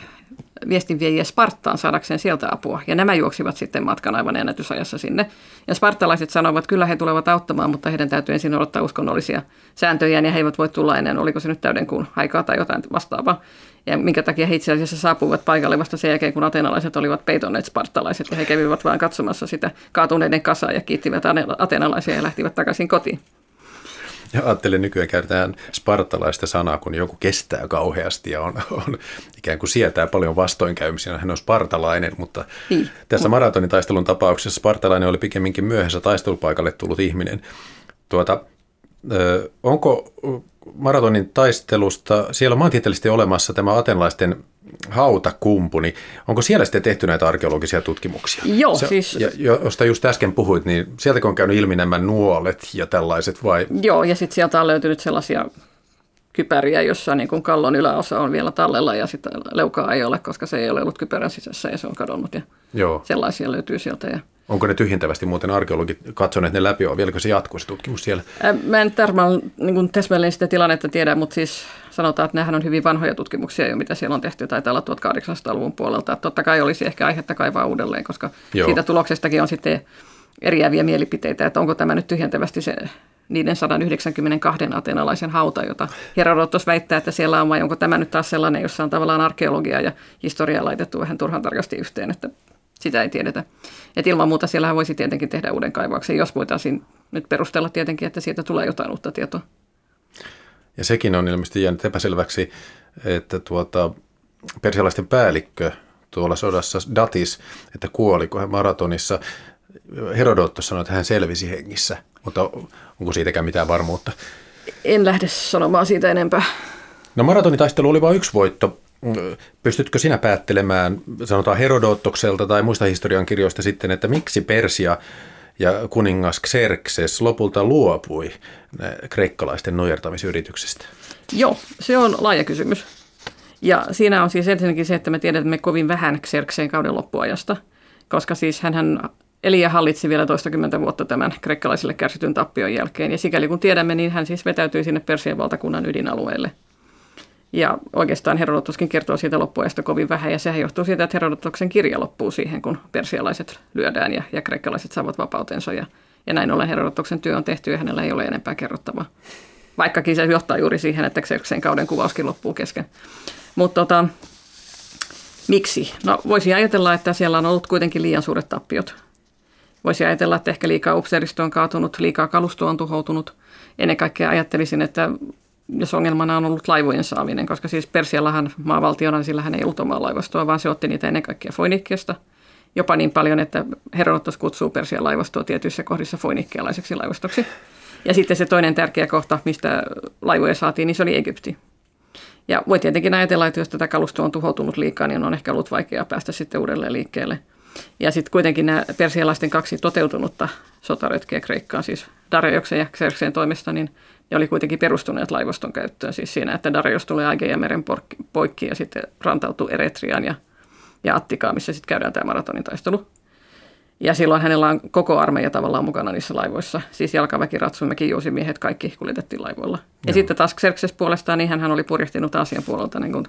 viestinviejiä Spartaan saadakseen sieltä apua. Ja nämä juoksivat sitten matkan aivan ennätysajassa sinne. Ja spartalaiset sanoivat, että kyllä he tulevat auttamaan, mutta heidän täytyy ensin odottaa uskonnollisia sääntöjä, ja he eivät voi tulla ennen, oliko se nyt täydenkuun aikaa tai jotain vastaavaa. Ja minkä takia he itse asiassa saapuivat paikalle vasta sen jälkeen, kun atenalaiset olivat peitonneet spartalaiset, ja he kävivät vain katsomassa sitä kaatuneiden kasaa ja kiittivät atenalaisia ja lähtivät takaisin kotiin. Ja ajattelen nykyään käytetään spartalaista sanaa, kun joku kestää kauheasti ja on, on ikään kuin sietää paljon vastoinkäymisiä. Hän on spartalainen, mutta niin. tässä maratonitaistelun tapauksessa spartalainen oli pikemminkin myöhässä taistelupaikalle tullut ihminen. Tuota, onko maratonin taistelusta, siellä on maantieteellisesti olemassa tämä atenlaisten hautakumpu, niin onko siellä sitten tehty näitä arkeologisia tutkimuksia? Joo, Se, siis... Ja, josta just äsken puhuit, niin sieltäkö on käynyt ilmi nämä nuolet ja tällaiset vai? Joo, ja sitten sieltä on löytynyt sellaisia kypäriä, jossa niin kuin kallon yläosa on vielä tallella ja sitten leukaa ei ole, koska se ei ole ollut kypärän sisässä ja se on kadonnut. Ja Joo. Sellaisia löytyy sieltä. Ja Onko ne tyhjentävästi muuten arkeologit katsoneet ne läpi, vai vieläkö se jatkuu se tutkimus siellä? Mä en tarmaan niin täsmälleen sitä tilannetta tiedä, mutta siis sanotaan, että nämähän on hyvin vanhoja tutkimuksia jo, mitä siellä on tehty, tai olla 1800-luvun puolelta. Että totta kai olisi ehkä aihetta kaivaa uudelleen, koska Joo. siitä tuloksestakin on sitten eriäviä mielipiteitä, että onko tämä nyt tyhjentävästi se niiden 192 atenalaisen hauta, jota Herodotos väittää, että siellä on, vai onko tämä nyt taas sellainen, jossa on tavallaan arkeologia ja historia laitettu vähän turhan tarkasti yhteen, että sitä ei tiedetä. Et ilman muuta siellä voisi tietenkin tehdä uuden kaivauksen, jos voitaisiin nyt perustella tietenkin, että siitä tulee jotain uutta tietoa. Ja sekin on ilmeisesti jäänyt epäselväksi, että tuota, persialaisten päällikkö tuolla sodassa Datis, että kuoliko hän maratonissa. Herodotto sanoi, että hän selvisi hengissä, mutta onko siitäkään mitään varmuutta? En lähde sanomaan siitä enempää. No maratonitaistelu oli vain yksi voitto. Pystytkö sinä päättelemään, sanotaan Herodotokselta tai muista historian kirjoista sitten, että miksi Persia ja kuningas Xerxes lopulta luopui kreikkalaisten nojertamisyrityksestä? Joo, se on laaja kysymys. Ja siinä on siis ensinnäkin se, että me tiedämme kovin vähän Xerxeen kauden loppuajasta, koska siis hän eli ja hallitsi vielä toistakymmentä vuotta tämän kreikkalaisille kärsityn tappion jälkeen. Ja sikäli kun tiedämme, niin hän siis vetäytyi sinne Persian valtakunnan ydinalueelle – ja oikeastaan Herodotoskin kertoo siitä loppuajasta kovin vähän, ja sehän johtuu siitä, että Herodotoksen kirja loppuu siihen, kun persialaiset lyödään ja, ja kreikkalaiset saavat vapautensa. Ja, ja näin ollen Herodotoksen työ on tehty, ja hänellä ei ole enempää kerrottavaa. Vaikkakin se johtaa juuri siihen, että sen kauden kuvauskin loppuu kesken. Mutta tota, miksi? No voisi ajatella, että siellä on ollut kuitenkin liian suuret tappiot. Voisi ajatella, että ehkä liikaa upseeristo on kaatunut, liikaa kalusto on tuhoutunut. Ennen kaikkea ajattelisin, että jos ongelmana on ollut laivojen saaminen, koska siis Persiallahan maavaltiona sillä hän ei ollut omaa laivastoa, vaan se otti niitä ennen kaikkea Foinikkiasta. Jopa niin paljon, että Herodotos kutsuu Persian laivastoa tietyissä kohdissa foinikkialaiseksi laivastoksi. Ja sitten se toinen tärkeä kohta, mistä laivoja saatiin, niin se oli Egypti. Ja voi tietenkin ajatella, että jos tätä kalustoa on tuhoutunut liikaa, niin on ehkä ollut vaikeaa päästä sitten uudelleen liikkeelle. Ja sitten kuitenkin nämä persialaisten kaksi toteutunutta sotaretkeä Kreikkaan, siis Darioksen ja Xerxen toimesta, niin ne oli kuitenkin perustuneet laivaston käyttöön. Siis siinä, että Darius tulee Aigeian meren poikki ja sitten rantautuu Eretriaan ja, ja Attikaan, missä sitten käydään tämä maratonin taistelu. Ja silloin hänellä on koko armeija tavallaan mukana niissä laivoissa. Siis jalkaväki, ratsumäki, jousimiehet, kaikki kuljetettiin laivoilla. Joo. Ja sitten taas Xerxes puolestaan, niin hän oli purjehtinut Aasian puolelta niin kuin,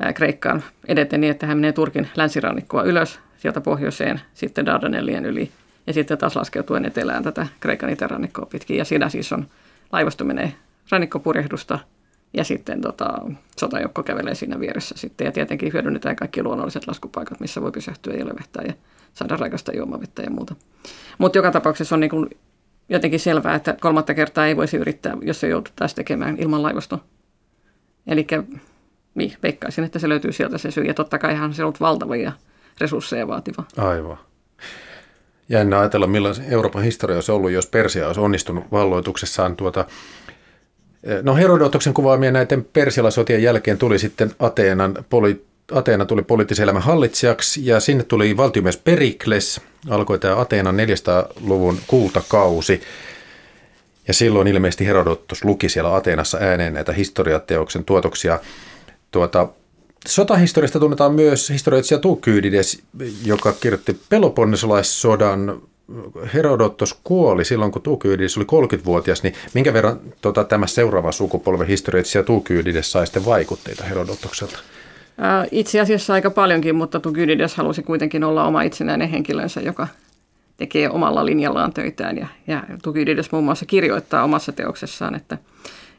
ää, Kreikkaan edeten niin, että hän menee Turkin länsirannikkoa ylös, sieltä pohjoiseen, sitten Dardanellien yli ja sitten taas laskeutuen etelään tätä Kreikan itärannikkoa pitkin. Ja siinä siis on laivasto menee rannikkopurjehdusta ja sitten tota, sotajoukko kävelee siinä vieressä sitten. Ja tietenkin hyödynnetään kaikki luonnolliset laskupaikat, missä voi pysähtyä ja levähtää ja saada raikasta juomavettä ja muuta. Mutta joka tapauksessa on niin kuin jotenkin selvää, että kolmatta kertaa ei voisi yrittää, jos se jouduttaisiin tekemään ilman laivasto. Eli niin, veikkaisin, että se löytyy sieltä se syy. Ja totta kai se on ollut valtavia resursseja vaativa. Aivan. Jännä ajatella, millainen Euroopan historia olisi ollut, jos Persia olisi onnistunut valloituksessaan tuota, No Herodotoksen kuvaamien näiden persialaisotien jälkeen tuli sitten Ateenan poli, Ateena tuli poliittisen elämän hallitsijaksi ja sinne tuli valtiomies Perikles. Alkoi tämä Ateenan 400-luvun kultakausi. Ja silloin ilmeisesti Herodotus luki siellä Ateenassa ääneen näitä historiateoksen tuotoksia. Tuota, Sotahistoriasta tunnetaan myös historioitsija Tukydides, joka kirjoitti Peloponnesolaissodan. Herodottos kuoli silloin, kun Tukydides oli 30-vuotias, niin minkä verran tota, tämä seuraava sukupolven historioitsija Tukydides sai sitten vaikutteita Herodotokselta? Itse asiassa aika paljonkin, mutta Tukydides halusi kuitenkin olla oma itsenäinen henkilönsä, joka tekee omalla linjallaan töitään. Ja, ja Tukydides muun muassa kirjoittaa omassa teoksessaan, että,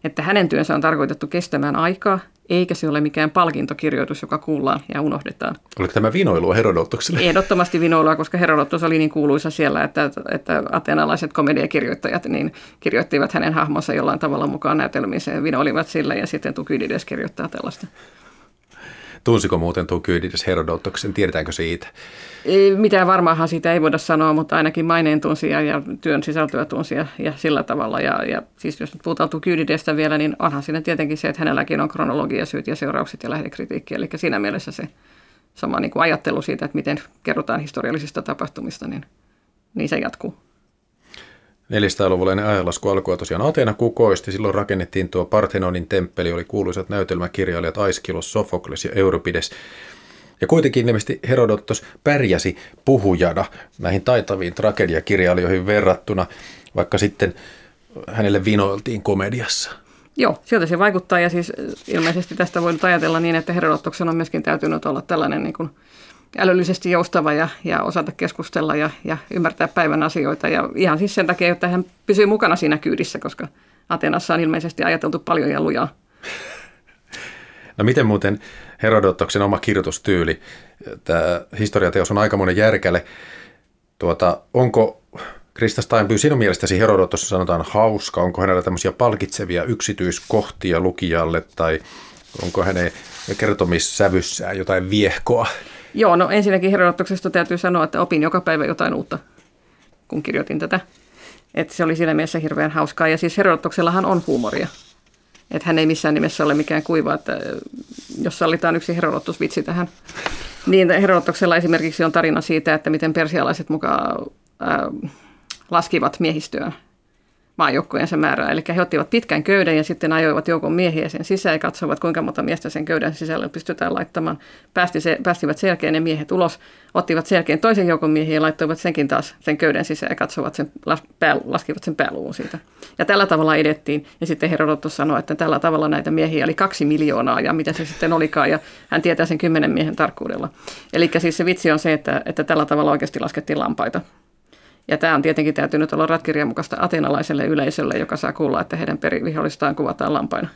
että hänen työnsä on tarkoitettu kestämään aikaa – eikä se ole mikään palkintokirjoitus, joka kuullaan ja unohdetaan. Oliko tämä vinoilua Herodotukselle? Ehdottomasti vinoilua, koska Herodotus oli niin kuuluisa siellä, että, että atenalaiset komediakirjoittajat niin kirjoittivat hänen hahmonsa jollain tavalla mukaan näytelmiin. Se vinoilivat sillä ja sitten Tukydides kirjoittaa tällaista. Tunsiko muuten Tukydides Herodotoksen, tiedetäänkö siitä? Ei, mitään varmaahan siitä ei voida sanoa, mutta ainakin maineen tunsia ja työn sisältöä tunsia ja sillä tavalla. Ja, ja siis jos nyt puhutaan Tukydidestä vielä, niin onhan siinä tietenkin se, että hänelläkin on kronologia, syyt ja seuraukset ja lähdekritiikki. Eli siinä mielessä se sama niin kuin ajattelu siitä, että miten kerrotaan historiallisista tapahtumista, niin, niin se jatkuu. 400-luvulla ajanlasku alkoi tosiaan Atena kukoisti. Silloin rakennettiin tuo Parthenonin temppeli, oli kuuluisat näytelmäkirjailijat Aiskilos, Sofokles ja Euripides. Ja kuitenkin ilmeisesti Herodottos pärjäsi puhujana näihin taitaviin tragediakirjailijoihin verrattuna, vaikka sitten hänelle vinoiltiin komediassa. Joo, sieltä se vaikuttaa ja siis ilmeisesti tästä voi ajatella niin, että Herodotoksen on myöskin täytynyt olla tällainen niin kuin älyllisesti joustava ja, ja osata keskustella ja, ja ymmärtää päivän asioita. Ja ihan siis sen takia, että hän pysyy mukana siinä kyydissä, koska Atenassa on ilmeisesti ajateltu paljon ja lujaa. No miten muuten Herodotoksen oma kirjoitustyyli, tämä historiateos on aikamoinen järkäle. Tuota, onko Krista Steinby sinun mielestäsi Herodotos sanotaan hauska? Onko hänellä tämmöisiä palkitsevia yksityiskohtia lukijalle tai onko hänen kertomissävyssään jotain viehkoa? Joo, no ensinnäkin Herodotuksesta täytyy sanoa, että opin joka päivä jotain uutta, kun kirjoitin tätä. Että se oli siinä mielessä hirveän hauskaa. Ja siis Herodotuksellahan on huumoria. Että hän ei missään nimessä ole mikään kuiva, että äh, jos sallitaan yksi Herodotusvitsi tähän. Niin Herodotuksella esimerkiksi on tarina siitä, että miten persialaiset mukaan äh, laskivat miehistöä maajoukkojensa määrää. Eli he ottivat pitkän köyden ja sitten ajoivat joukon miehiä sen sisään ja katsoivat, kuinka monta miestä sen köyden sisällä pystytään laittamaan. Päästi se, päästivät selkeän ne miehet ulos, ottivat selkeän toisen joukon miehiä ja laittoivat senkin taas sen köyden sisään ja katsovat sen, pää, laskivat sen pääluvun siitä. Ja tällä tavalla edettiin. Ja sitten Herodotus sanoi, että tällä tavalla näitä miehiä oli kaksi miljoonaa ja mitä se sitten olikaan. Ja hän tietää sen kymmenen miehen tarkkuudella. Eli siis se vitsi on se, että, että tällä tavalla oikeasti laskettiin lampaita. Ja tämä on tietenkin täytynyt olla ratkirjan mukaista atenalaiselle yleisölle, joka saa kuulla, että heidän perivihollistaan kuvataan lampaina.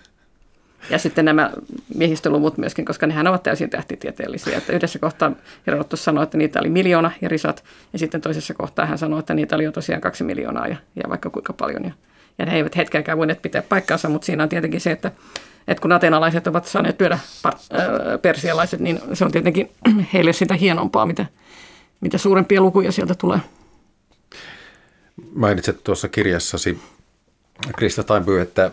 Ja sitten nämä miehistöluvut myöskin, koska nehän ovat täysin tähtitieteellisiä. Että yhdessä kohtaa Herodotus sanoi, että niitä oli miljoona ja risat, ja sitten toisessa kohtaa hän sanoi, että niitä oli jo tosiaan kaksi miljoonaa ja, ja vaikka kuinka paljon. Ja, ja ne eivät hetkeäkään voineet pitää paikkaansa, mutta siinä on tietenkin se, että, että kun atenalaiset ovat saaneet lyödä persialaiset, niin se on tietenkin heille sitä hienompaa, mitä, mitä suurempia lukuja sieltä tulee mainitset tuossa kirjassasi, Krista Taimby, että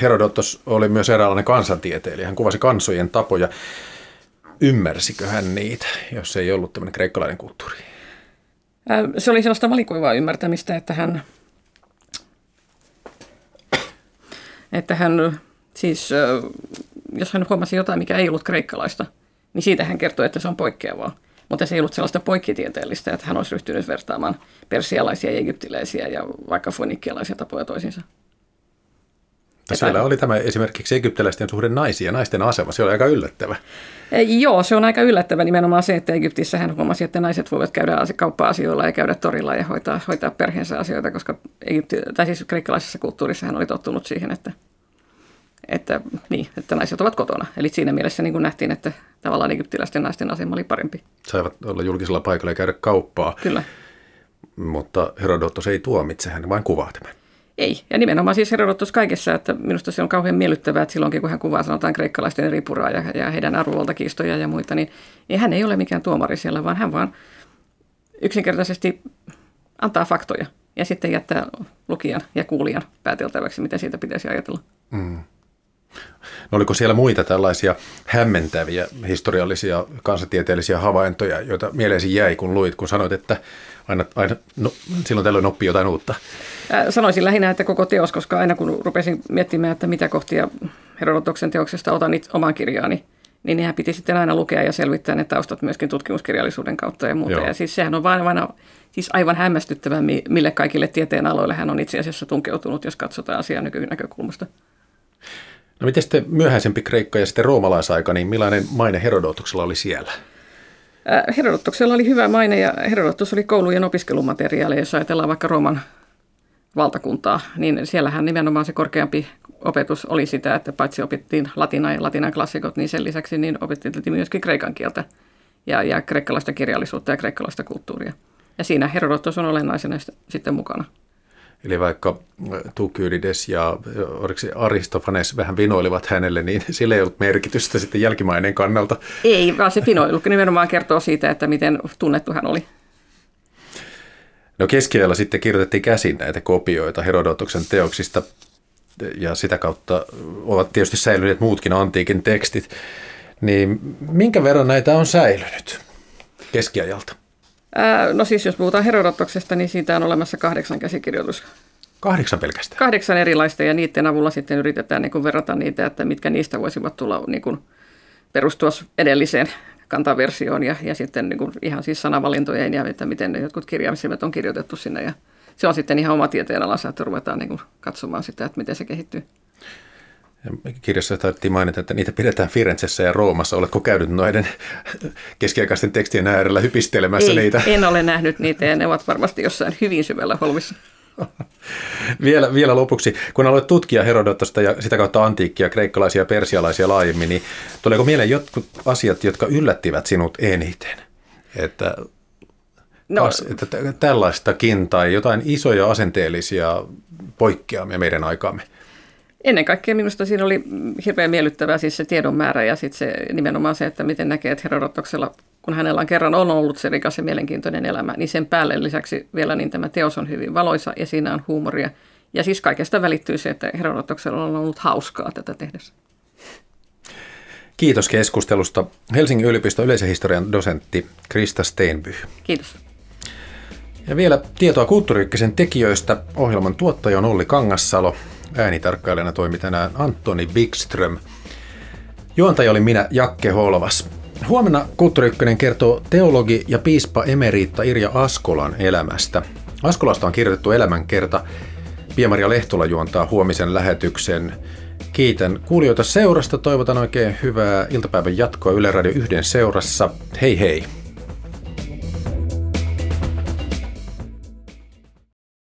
Herodotos oli myös eräänlainen kansantieteilijä. Hän kuvasi kansojen tapoja. Ymmärsikö hän niitä, jos ei ollut tämmöinen kreikkalainen kulttuuri? Se oli sellaista valikoivaa ymmärtämistä, että hän, että hän siis, jos hän huomasi jotain, mikä ei ollut kreikkalaista, niin siitä hän kertoi, että se on poikkeavaa mutta se ei ollut sellaista poikkitieteellistä, että hän olisi ryhtynyt vertaamaan persialaisia ja egyptiläisiä ja vaikka fonikkialaisia tapoja toisiinsa. Siellä oli tämä esimerkiksi egyptiläisten suhde naisiin ja naisten asema. Se oli aika yllättävä. Ei, joo, se on aika yllättävä nimenomaan se, että Egyptissä hän huomasi, että naiset voivat käydä kauppa-asioilla ja käydä torilla ja hoitaa, hoitaa perheensä asioita, koska Egypti, tai siis kreikkalaisessa kulttuurissa hän oli tottunut siihen, että että, niin, että naiset ovat kotona. Eli siinä mielessä niin kuin nähtiin, että tavallaan egyptiläisten naisten asema oli parempi. Saivat olla julkisella paikalla ja käydä kauppaa. Kyllä. Mutta Herodotos ei tuomitse, hän vain kuvaa tämän. Ei, ja nimenomaan siis Herodotus kaikessa, että minusta se on kauhean miellyttävää, että silloinkin kun hän kuvaa sanotaan kreikkalaisten ripuraa ja, ja heidän arvovaltakiistoja ja muita, niin, niin hän ei ole mikään tuomari siellä, vaan hän vaan yksinkertaisesti antaa faktoja ja sitten jättää lukijan ja kuulijan pääteltäväksi, mitä siitä pitäisi ajatella. Mm. No oliko siellä muita tällaisia hämmentäviä historiallisia kansantieteellisiä havaintoja, joita mieleesi jäi, kun luit, kun sanoit, että aina, aina no, silloin tällöin oppii jotain uutta? Sanoisin lähinnä, että koko teos, koska aina kun rupesin miettimään, että mitä kohtia Herodotoksen teoksesta otan itse omaan kirjaani, niin nehän piti sitten aina lukea ja selvittää ne taustat myöskin tutkimuskirjallisuuden kautta ja muuta. Joo. Ja siis sehän on vain, vain siis aivan hämmästyttävää, mille kaikille tieteen aloille hän on itse asiassa tunkeutunut, jos katsotaan asiaa nykynäkökulmasta. No miten sitten myöhäisempi Kreikka ja sitten roomalaisaika, niin millainen maine Herodotuksella oli siellä? Äh, Herodotuksella oli hyvä maine ja Herodotus oli koulujen opiskelumateriaali, jos ajatellaan vaikka Rooman valtakuntaa, niin siellähän nimenomaan se korkeampi opetus oli sitä, että paitsi opittiin latina ja latinan klassikot, niin sen lisäksi niin opittiin myöskin kreikan kieltä ja, ja kreikkalaista kirjallisuutta ja kreikkalaista kulttuuria. Ja siinä Herodotus on olennaisena sitten mukana. Eli vaikka Tukydides ja Aristofanes vähän vinoilivat hänelle, niin sillä ei ollut merkitystä sitten jälkimainen kannalta. Ei, vaan se vinoilu nimenomaan kertoo siitä, että miten tunnettu hän oli. No keskiajalla sitten kirjoitettiin käsin näitä kopioita Herodotoksen teoksista ja sitä kautta ovat tietysti säilyneet muutkin antiikin tekstit. Niin minkä verran näitä on säilynyt keskiajalta? Ää, no siis jos puhutaan Herodotoksesta, niin siitä on olemassa kahdeksan käsikirjoitusta. Kahdeksan pelkästään? Kahdeksan erilaista ja niiden avulla sitten yritetään niin kuin verrata niitä, että mitkä niistä voisivat tulla niin kuin perustua edelliseen kantaversioon ja, ja sitten niin kuin ihan siis sanavalintojen ja että miten ne jotkut kirjaimimet on kirjoitettu sinne ja se on sitten ihan oma tieteen alansa, että ruvetaan niin kuin katsomaan sitä, että miten se kehittyy. Ja kirjassa taidettiin mainita, että niitä pidetään Firenzessä ja Roomassa. Oletko käynyt noiden keskiaikaisten tekstien äärellä hypistelemässä Ei, niitä? en ole nähnyt niitä ja ne ovat varmasti jossain hyvin syvällä holvissa. vielä, vielä lopuksi, kun aloit tutkia Herodotosta ja sitä kautta antiikkia, kreikkalaisia ja persialaisia laajemmin, niin tuleeko mieleen jotkut asiat, jotka yllättivät sinut eniten? Että, no, as, että tällaistakin tai jotain isoja asenteellisia poikkeamia meidän aikaamme? Ennen kaikkea minusta siinä oli hirveän miellyttävää siis se tiedon määrä ja sitten se nimenomaan se, että miten näkee, että Herodotoksella, kun hänellä on kerran on ollut se rikas ja mielenkiintoinen elämä, niin sen päälle lisäksi vielä niin tämä teos on hyvin valoisa ja siinä on huumoria. Ja siis kaikesta välittyy se, että Herodotoksella on ollut hauskaa tätä tehdessä. Kiitos keskustelusta. Helsingin yliopiston yleisen historian dosentti Krista Steinby. Kiitos. Ja vielä tietoa kulttuuriykkösen tekijöistä. Ohjelman tuottaja on Olli Kangassalo. Äänitarkkailijana toimi tänään Antoni Wikström. Juontaja oli minä, Jakke Holvas. Huomenna Kulttuuri kertoo teologi ja piispa emeriitta Irja Askolan elämästä. Askolasta on kirjoitettu elämänkerta. Pia-Maria Lehtola juontaa huomisen lähetyksen. Kiitän kuulijoita seurasta. Toivotan oikein hyvää iltapäivän jatkoa Yle Radio 1 seurassa. Hei hei!